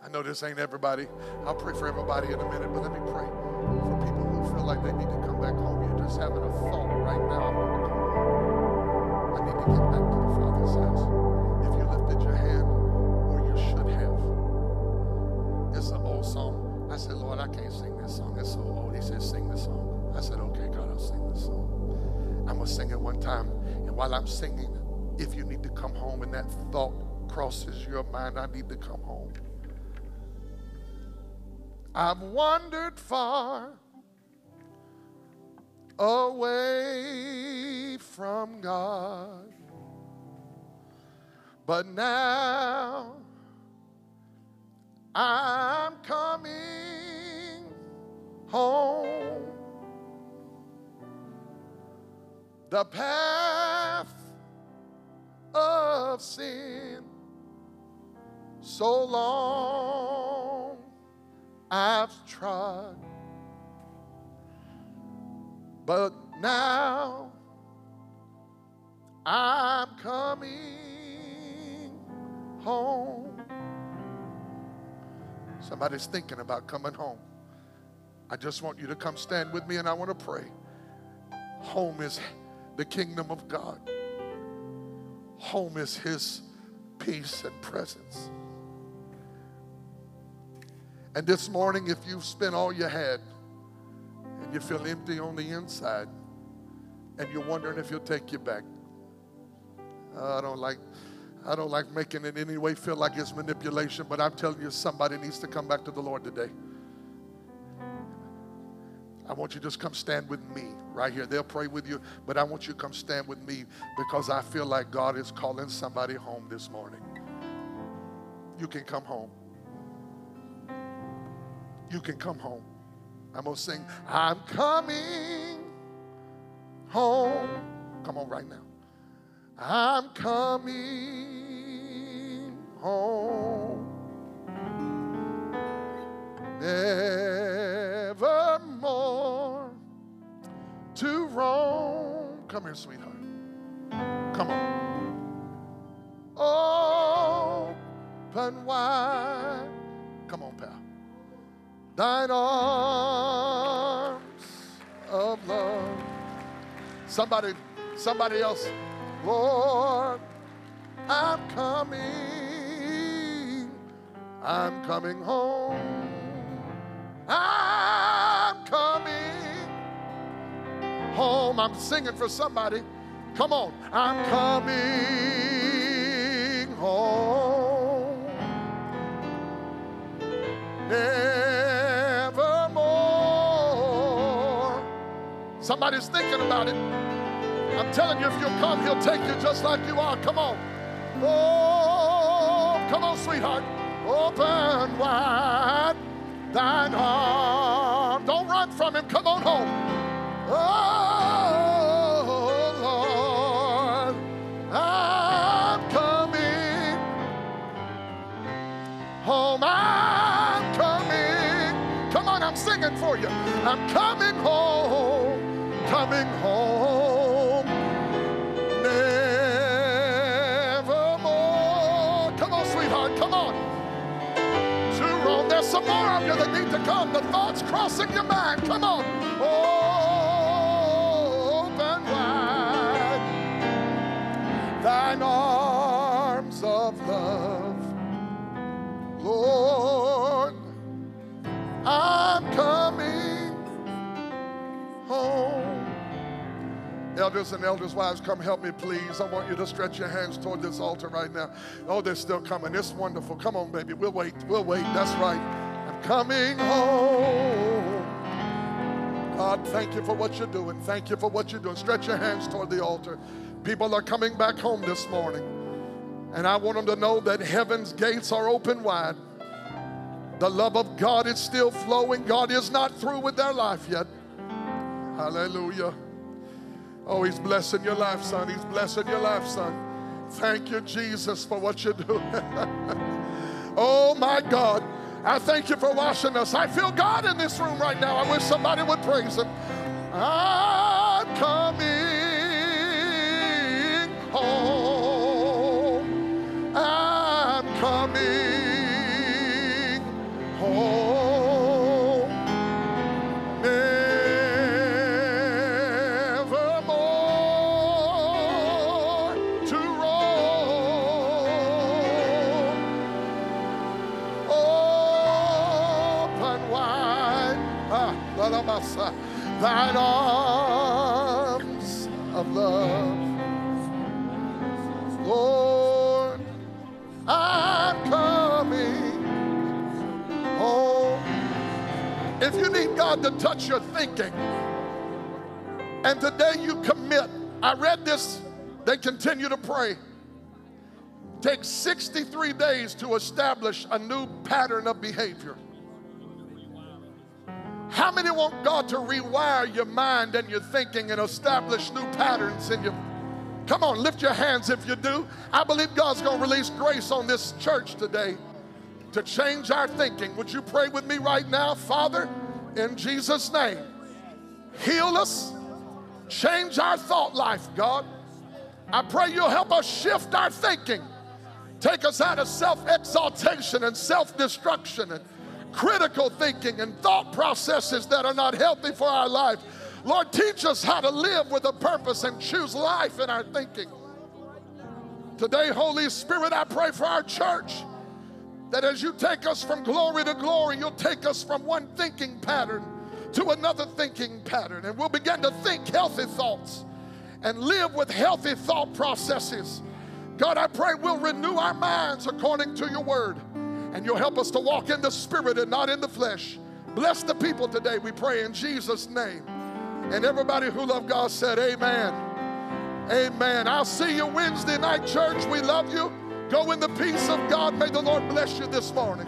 I know this ain't everybody. I'll pray for everybody in a minute, but let me pray for people who feel like they need to come back home. You're just having a thought right now the. If you lifted your hand, or you should have. It's an old song. I said, Lord, I can't sing this song. It's so old. He said, sing this song. I said, okay, God, I'll sing this song. I'm going to sing it one time. And while I'm singing, if you need to come home and that thought crosses your mind, I need to come home. I've wandered far away from God. But now I'm coming home. The path of sin so long I've trod but now I'm coming home. Somebody's thinking about coming home. I just want you to come stand with me and I want to pray. Home is the kingdom of God, home is His peace and presence. And this morning, if you've spent all you had, you feel empty on the inside, and you're wondering if he'll take you back. Uh, I don't like. I don't like making it any way feel like it's manipulation, but I'm telling you, somebody needs to come back to the Lord today. I want you to just come stand with me right here. They'll pray with you, but I want you to come stand with me because I feel like God is calling somebody home this morning. You can come home. You can come home. I'm going to sing, I'm coming home. Come on, right now. I'm coming home. Nevermore to roam. Come here, sweetheart. Come on. Open wide. Thine arms of love. Somebody, somebody else. Lord, I'm coming. I'm coming home. I'm coming home. I'm singing for somebody. Come on. I'm coming Somebody's thinking about it. I'm telling you, if you'll come, he'll take you just like you are. Come on. Oh, come on, sweetheart. Open wide thine arm. Don't run from him. Come on home. Oh, Lord, I'm coming home. I'm coming. Come on, I'm singing for you. I'm coming home. Coming home. Nevermore. Come on, sweetheart. Come on. To roam. There's some more of you that need to come. The thoughts crossing your mind. Come on. Elders and elders' wives, come help me, please. I want you to stretch your hands toward this altar right now. Oh, they're still coming. It's wonderful. Come on, baby. We'll wait. We'll wait. That's right. I'm coming home. God, thank you for what you're doing. Thank you for what you're doing. Stretch your hands toward the altar. People are coming back home this morning. And I want them to know that heaven's gates are open wide. The love of God is still flowing. God is not through with their life yet. Hallelujah. Oh, He's blessing your life, son. He's blessing your life, son. Thank you, Jesus, for what you do. oh, my God. I thank you for washing us. I feel God in this room right now. I wish somebody would praise Him. I'm coming thine arms of love. Lord, I'm coming home. If you need God to touch your thinking, and today you commit, I read this, they continue to pray. Take 63 days to establish a new pattern of behavior. Many want God to rewire your mind and your thinking and establish new patterns in you? Come on, lift your hands if you do. I believe God's going to release grace on this church today to change our thinking. Would you pray with me right now? Father, in Jesus' name, heal us, change our thought life, God. I pray you'll help us shift our thinking. Take us out of self exaltation and self destruction and critical thinking and thought processes that are not healthy for our life. Lord, teach us how to live with a purpose and choose life in our thinking. Today, Holy Spirit, I pray for our church that as you take us from glory to glory, you'll take us from one thinking pattern to another thinking pattern. And we'll begin to think healthy thoughts and live with healthy thought processes. God, I pray we'll renew our minds according to your word. And you'll help us to walk in the spirit and not in the flesh. Bless the people today, we pray in Jesus' name. And everybody who love God said, Amen. Amen. I'll see you Wednesday night, church. We love you. Go in the peace of God. May the Lord bless you this morning.